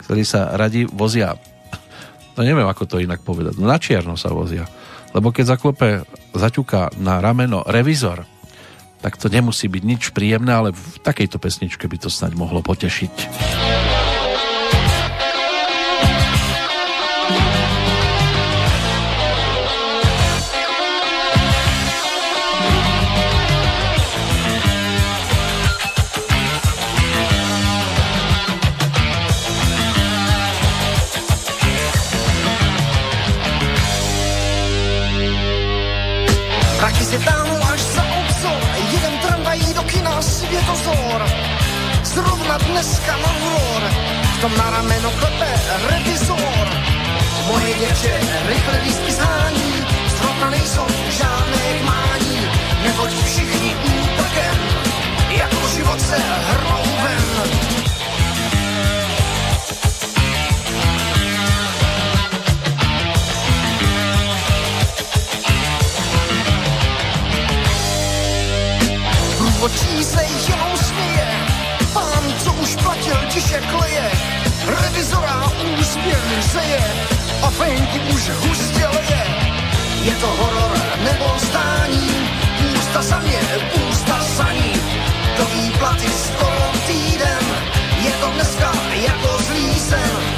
ktorí sa radi vozia no neviem, ako to inak povedať, no na čierno sa vozia. Lebo keď zaklope, zaťuká na rameno revizor, tak to nemusí byť nič príjemné, ale v takejto pesničke by to snáď mohlo potešiť. Taky si tam světozor. Zrovna dneska na hor, v tom na rameno klepe revizor. Moje děče rychle lístky zhání, zrovna nejsou žádné kmání, neboť všichni úprkem, jako život se hrnou ven. Jenom směje. Pán, co už platil, tiše kleje. Revizora úspěch seje a fenku už hustě leje. Je to horor nebo zdání, ústa za mě, ústa za ní. Do výplaty skoro týden, je to dneska jako zlý sen.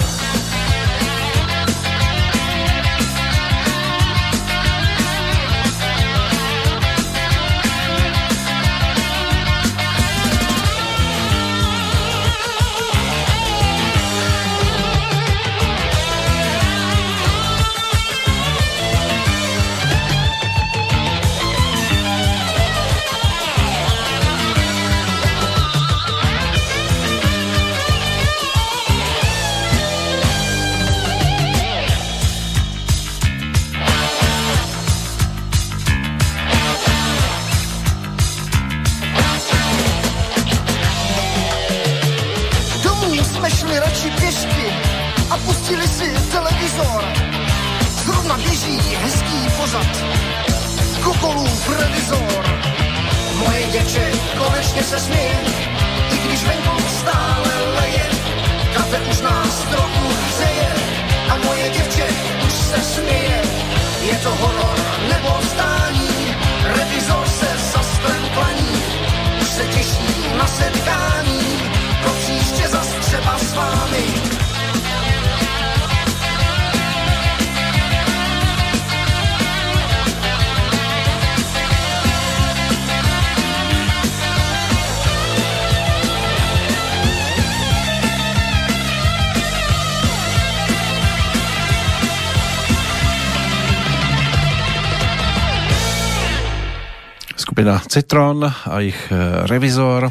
Skupina Citron a ich e, revizor.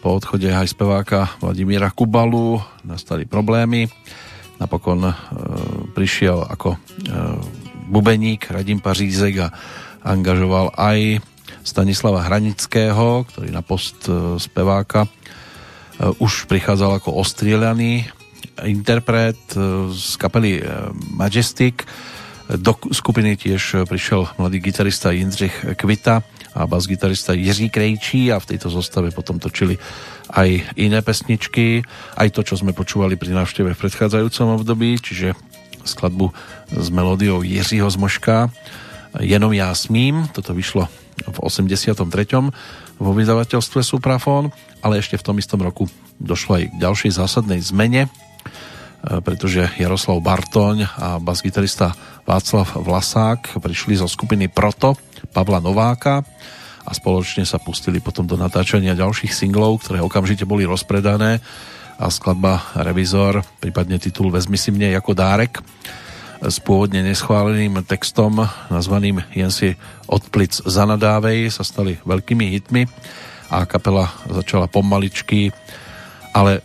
Po odchode aj speváka Vladimíra Kubalu nastali problémy. Napokon e, prišiel ako e, bubeník Radim Pařízek a angažoval aj Stanislava Hranického, ktorý na post e, speváka e, už prichádzal ako ostrieľaný interpret e, z kapely e, Majestic. Do skupiny tiež prišiel mladý gitarista Jindřich Kvita a bas-gitarista Jiří Krejčí a v tejto zostave potom točili aj iné pesničky, aj to, čo sme počúvali pri návšteve v predchádzajúcom období, čiže skladbu s melódiou Jiřího Zmoška Jenom já smím, toto vyšlo v 83. vo vydavateľstve Suprafon, ale ešte v tom istom roku došlo aj k ďalšej zásadnej zmene, pretože Jaroslav Bartoň a basgitarista Václav Vlasák prišli zo skupiny Proto Pavla Nováka a spoločne sa pustili potom do natáčania ďalších singlov, ktoré okamžite boli rozpredané a skladba Revizor, prípadne titul Vezmi si mne ako dárek s pôvodne neschváleným textom nazvaným Jen si odplic zanadávej sa stali veľkými hitmi a kapela začala pomaličky, ale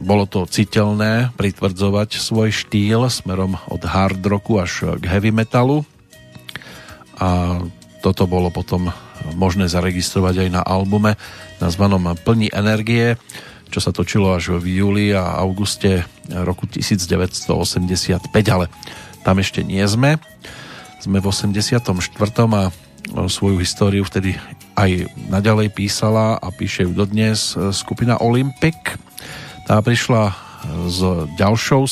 bolo to citeľné pritvrdzovať svoj štýl smerom od hard rocku až k heavy metalu a toto bolo potom možné zaregistrovať aj na albume nazvanom Plní energie, čo sa točilo až v júli a auguste roku 1985, ale tam ešte nie sme. Sme v 84. a svoju históriu vtedy aj naďalej písala a píše ju dodnes skupina Olympic. Tá prišla s ďalšou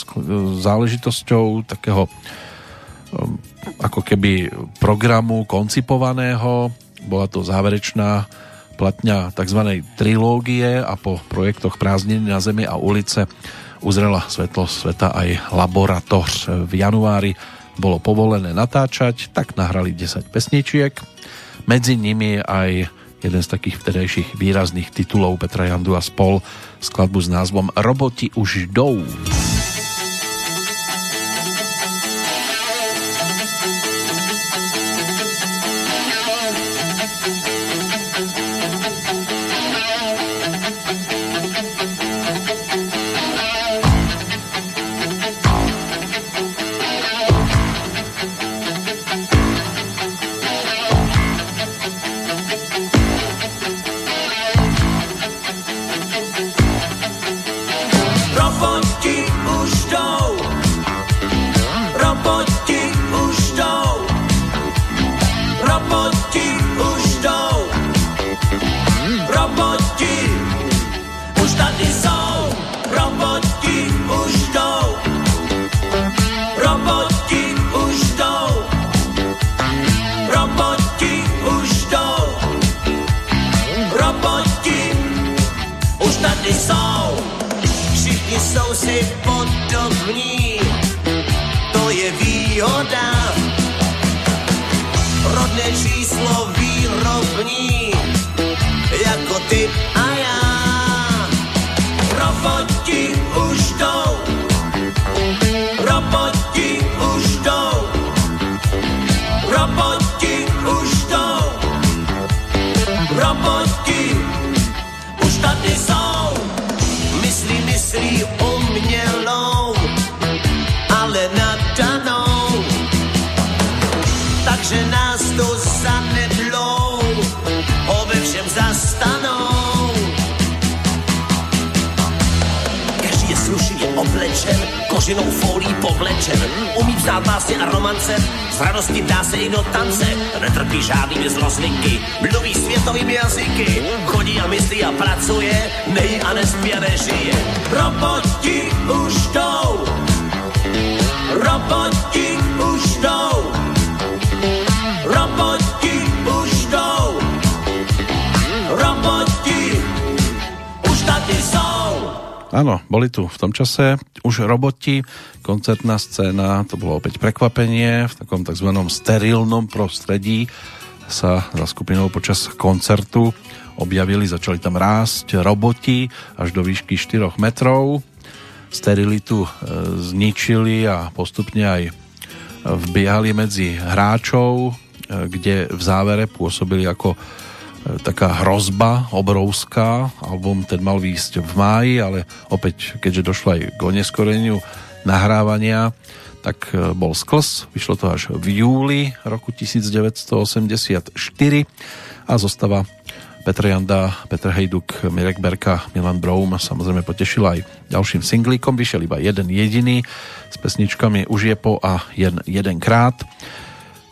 záležitosťou takého um, ako keby programu koncipovaného. Bola to záverečná platňa tzv. trilógie a po projektoch Prázdniny na zemi a ulice uzrela svetlo sveta aj laboratoř. V januári bolo povolené natáčať, tak nahrali 10 pesničiek. Medzi nimi aj jeden z takých vtedajších výrazných titulov Petra Jandu a spol skladbu s názvom Roboti už jdou. Roboti čase už roboti, koncertná scéna, to bolo opäť prekvapenie, v takom tzv. sterilnom prostredí sa za skupinou počas koncertu objavili, začali tam rásť roboti až do výšky 4 metrov. Sterilitu e, zničili a postupne aj vbiehali medzi hráčov, e, kde v závere pôsobili ako taká hrozba obrovská. Album ten mal výjsť v máji, ale opäť, keďže došlo aj k oneskoreniu nahrávania, tak e, bol skls. Vyšlo to až v júli roku 1984 a zostava Petr Janda, Petr Hejduk, Mirek Berka, Milan Broum samozrejme potešil aj ďalším singlíkom. Vyšiel iba jeden jediný s pesničkami Už je po a jen jedenkrát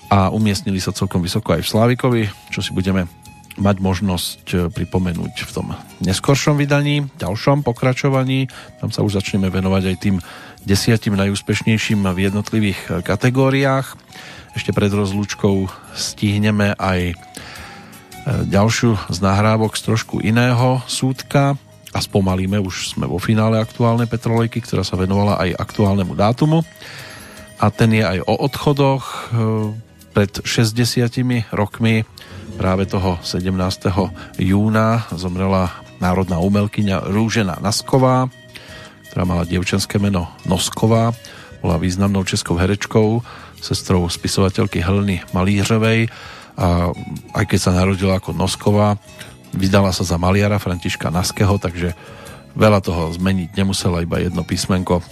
a umiestnili sa celkom vysoko aj v Slávikovi, čo si budeme mať možnosť e, pripomenúť v tom neskoršom vydaní, ďalšom pokračovaní. Tam sa už začneme venovať aj tým desiatim najúspešnejším v jednotlivých e, kategóriách. Ešte pred rozlúčkou stihneme aj e, ďalšiu z nahrávok z trošku iného súdka a spomalíme, už sme vo finále aktuálnej Petrolejky, ktorá sa venovala aj aktuálnemu dátumu a ten je aj o odchodoch pred 60 rokmi práve toho 17. júna zomrela národná umelkyňa Rúžena Nasková, ktorá mala dievčenské meno Nosková, bola významnou českou herečkou, sestrou spisovateľky Heleny Malířovej a aj keď sa narodila ako Nosková, vydala sa za maliara Františka Naského, takže veľa toho zmeniť nemusela iba jedno písmenko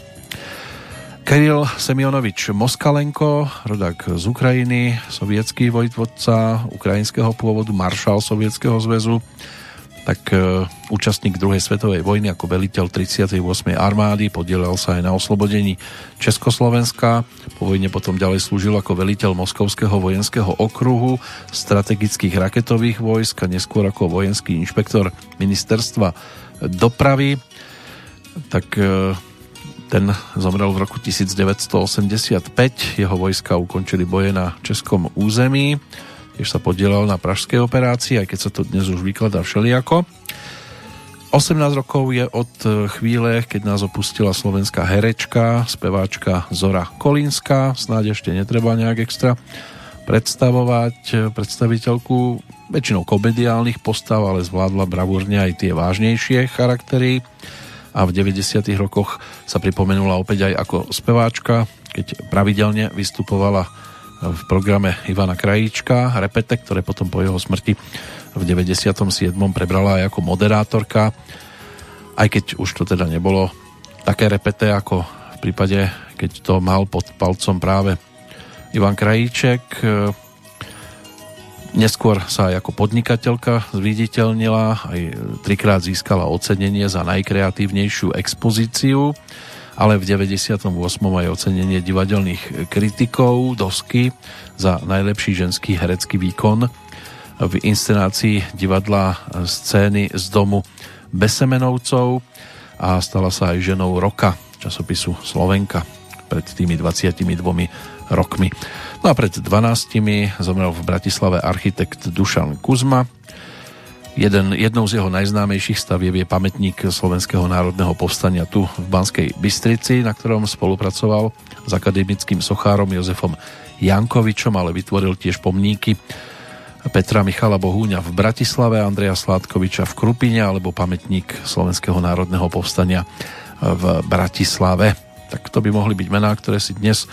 Kiril Semionovič Moskalenko, rodák z Ukrajiny, sovietský vojtvodca ukrajinského pôvodu, maršál Sovietskeho zväzu, tak e, účastník druhej svetovej vojny ako veliteľ 38. armády, podielal sa aj na oslobodení Československa. Po vojne potom ďalej slúžil ako veliteľ Moskovského vojenského okruhu, strategických raketových vojsk a neskôr ako vojenský inšpektor ministerstva dopravy. Tak e, ten zomrel v roku 1985. Jeho vojska ukončili boje na českom území. Tiež sa podielal na pražskej operácii, aj keď sa to dnes už vykladá všelijako. 18 rokov je od chvíle, keď nás opustila slovenská herečka, speváčka Zora Kolínska. Snáď ešte netreba nejak extra predstavovať predstaviteľku väčšinou komediálnych postav, ale zvládla bravúrne aj tie vážnejšie charaktery a v 90. rokoch sa pripomenula opäť aj ako speváčka, keď pravidelne vystupovala v programe Ivana Krajíčka, Repete, ktoré potom po jeho smrti v 97. prebrala aj ako moderátorka, aj keď už to teda nebolo také repete ako v prípade, keď to mal pod palcom práve Ivan Krajíček. Neskôr sa aj ako podnikateľka zviditeľnila, aj trikrát získala ocenenie za najkreatívnejšiu expozíciu, ale v 98. aj ocenenie divadelných kritikov dosky za najlepší ženský herecký výkon v inscenácii divadla scény z domu Besemenovcov a stala sa aj ženou roka časopisu Slovenka pred tými 22 rokmi. No a pred 12 zomrel v Bratislave architekt Dušan Kuzma. Jeden, jednou z jeho najznámejších stavieb je pamätník Slovenského národného povstania tu v Banskej Bystrici, na ktorom spolupracoval s akademickým sochárom Jozefom Jankovičom, ale vytvoril tiež pomníky Petra Michala Bohúňa v Bratislave, Andreja Sládkoviča v Krupine alebo pamätník Slovenského národného povstania v Bratislave. Tak to by mohli byť mená, ktoré si dnes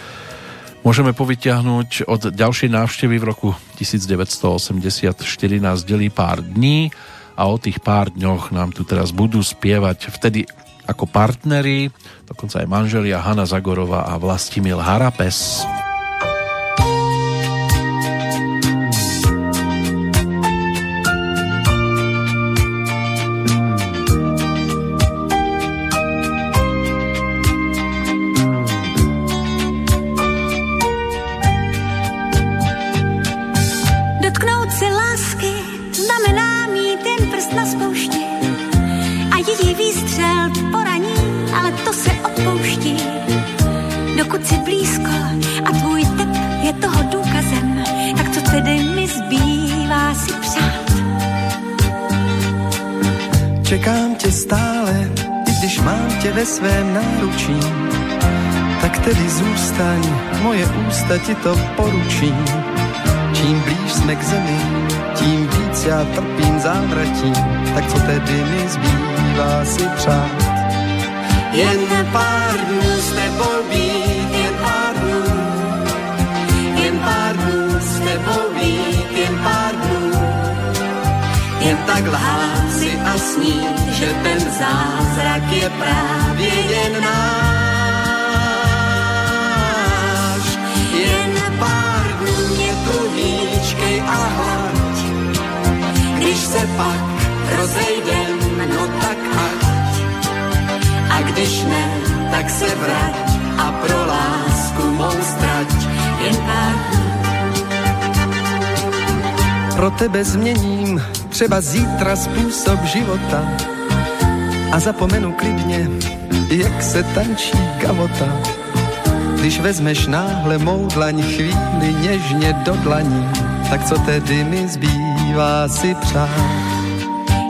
môžeme povyťahnuť od ďalšej návštevy v roku 1984 nás delí pár dní a o tých pár dňoch nám tu teraz budú spievať vtedy ako partneri, dokonca aj manželia Hanna Zagorová a Vlastimil Harapes. ve moje ústa ti to poručí. Čím blíž jsme k zemi, tím víc já trpím závratí, tak co tedy mi zbývá si přát. Jen pár dnů s tebou být, jen pár dnů, jen pár dnů s tebou být, jen pár dnů, jen tak lhát si a snít, že ten zázrak je právě jen náš. Pak rozejdem, no tak ať. A když ne, tak se vrať a pro lásku mou strať jen pár. Pro tebe změním třeba zítra způsob života a zapomenu klidně, jak se tančí gavota. Když vezmeš náhle mou dlaň chvíli něžně do dlaní, tak co tedy mi zbývá si přát?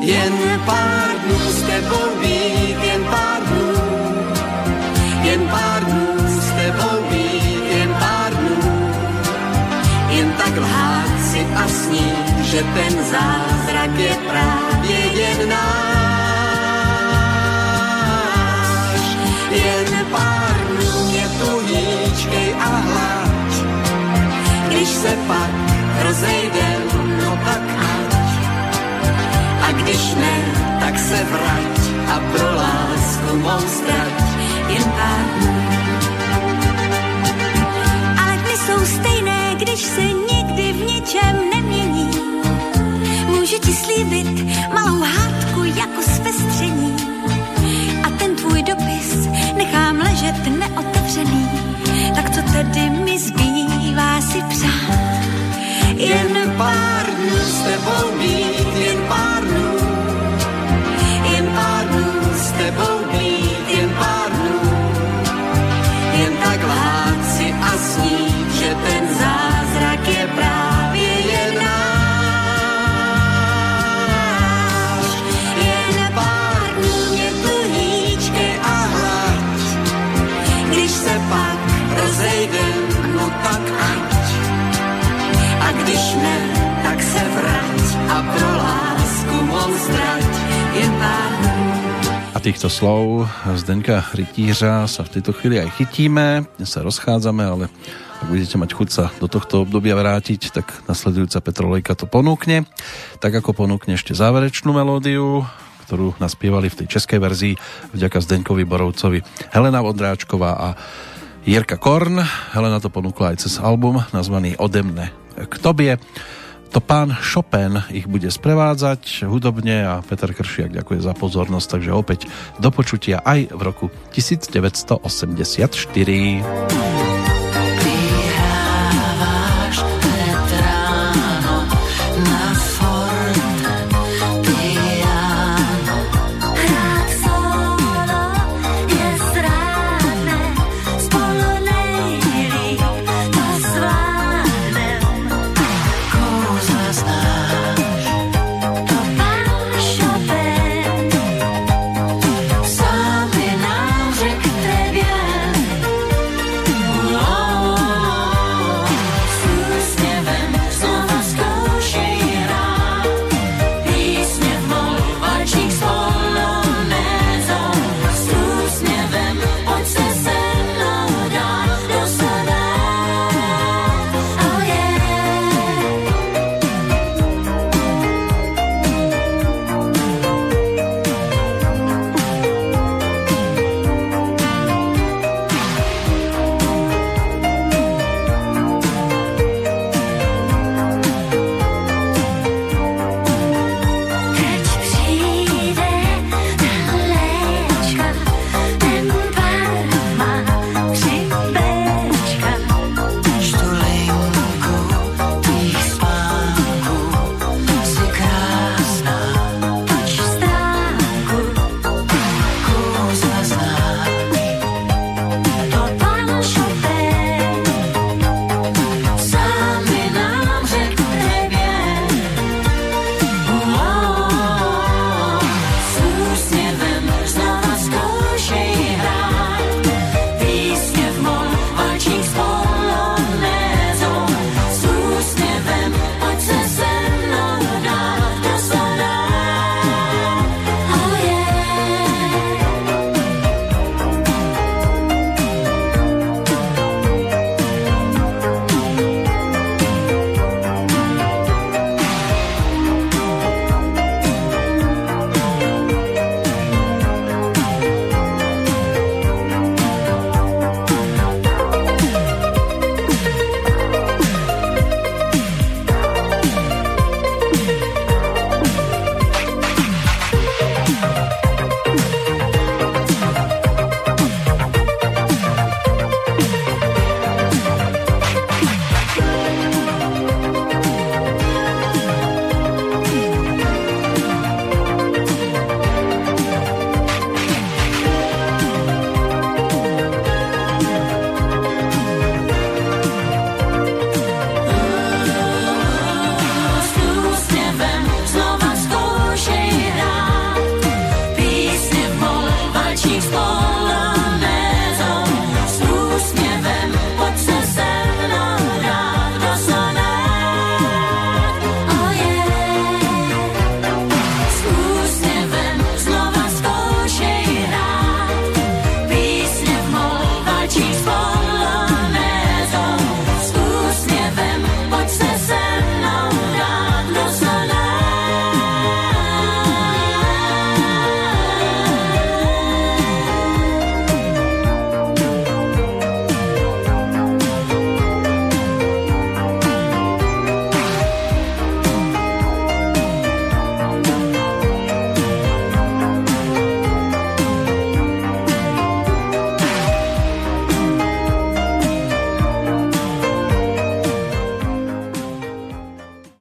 Jen pár dnů s tebou být, jen pár dnů, jen pár dnů s tebou být, jen pár dnů, jen tak lhát si a snít, že ten zázrak je právě jen náš. jen pár dnů mě tu a hlaď. Když se pak rozejdem, no tak ať. A když ne, tak se vrať a pro lásku mou strať jen pár dnů. Ale dny jsou stejné, když se nikdy v ničem nemění. Můžu ti slíbit malou hádku jako zpestření. A ten tvůj dopis nechám ležet neotevřený, tak co tedy mi zbývá si přát? Jen pár dnů s tebou být, jen pár týchto slov Zdenka Rytířa sa v tejto chvíli aj chytíme. Dnes sa rozchádzame, ale ak budete mať chuť sa do tohto obdobia vrátiť, tak nasledujúca Petrolejka to ponúkne. Tak ako ponúkne ešte záverečnú melódiu, ktorú naspievali v tej českej verzii vďaka Zdenkovi Borovcovi Helena Vondráčková a Jirka Korn. Helena to ponúkla aj cez album nazvaný Odemne k tobie. To pán Chopin ich bude sprevádzať hudobne a Peter Kršiak ďakuje za pozornosť, takže opäť do počutia aj v roku 1984.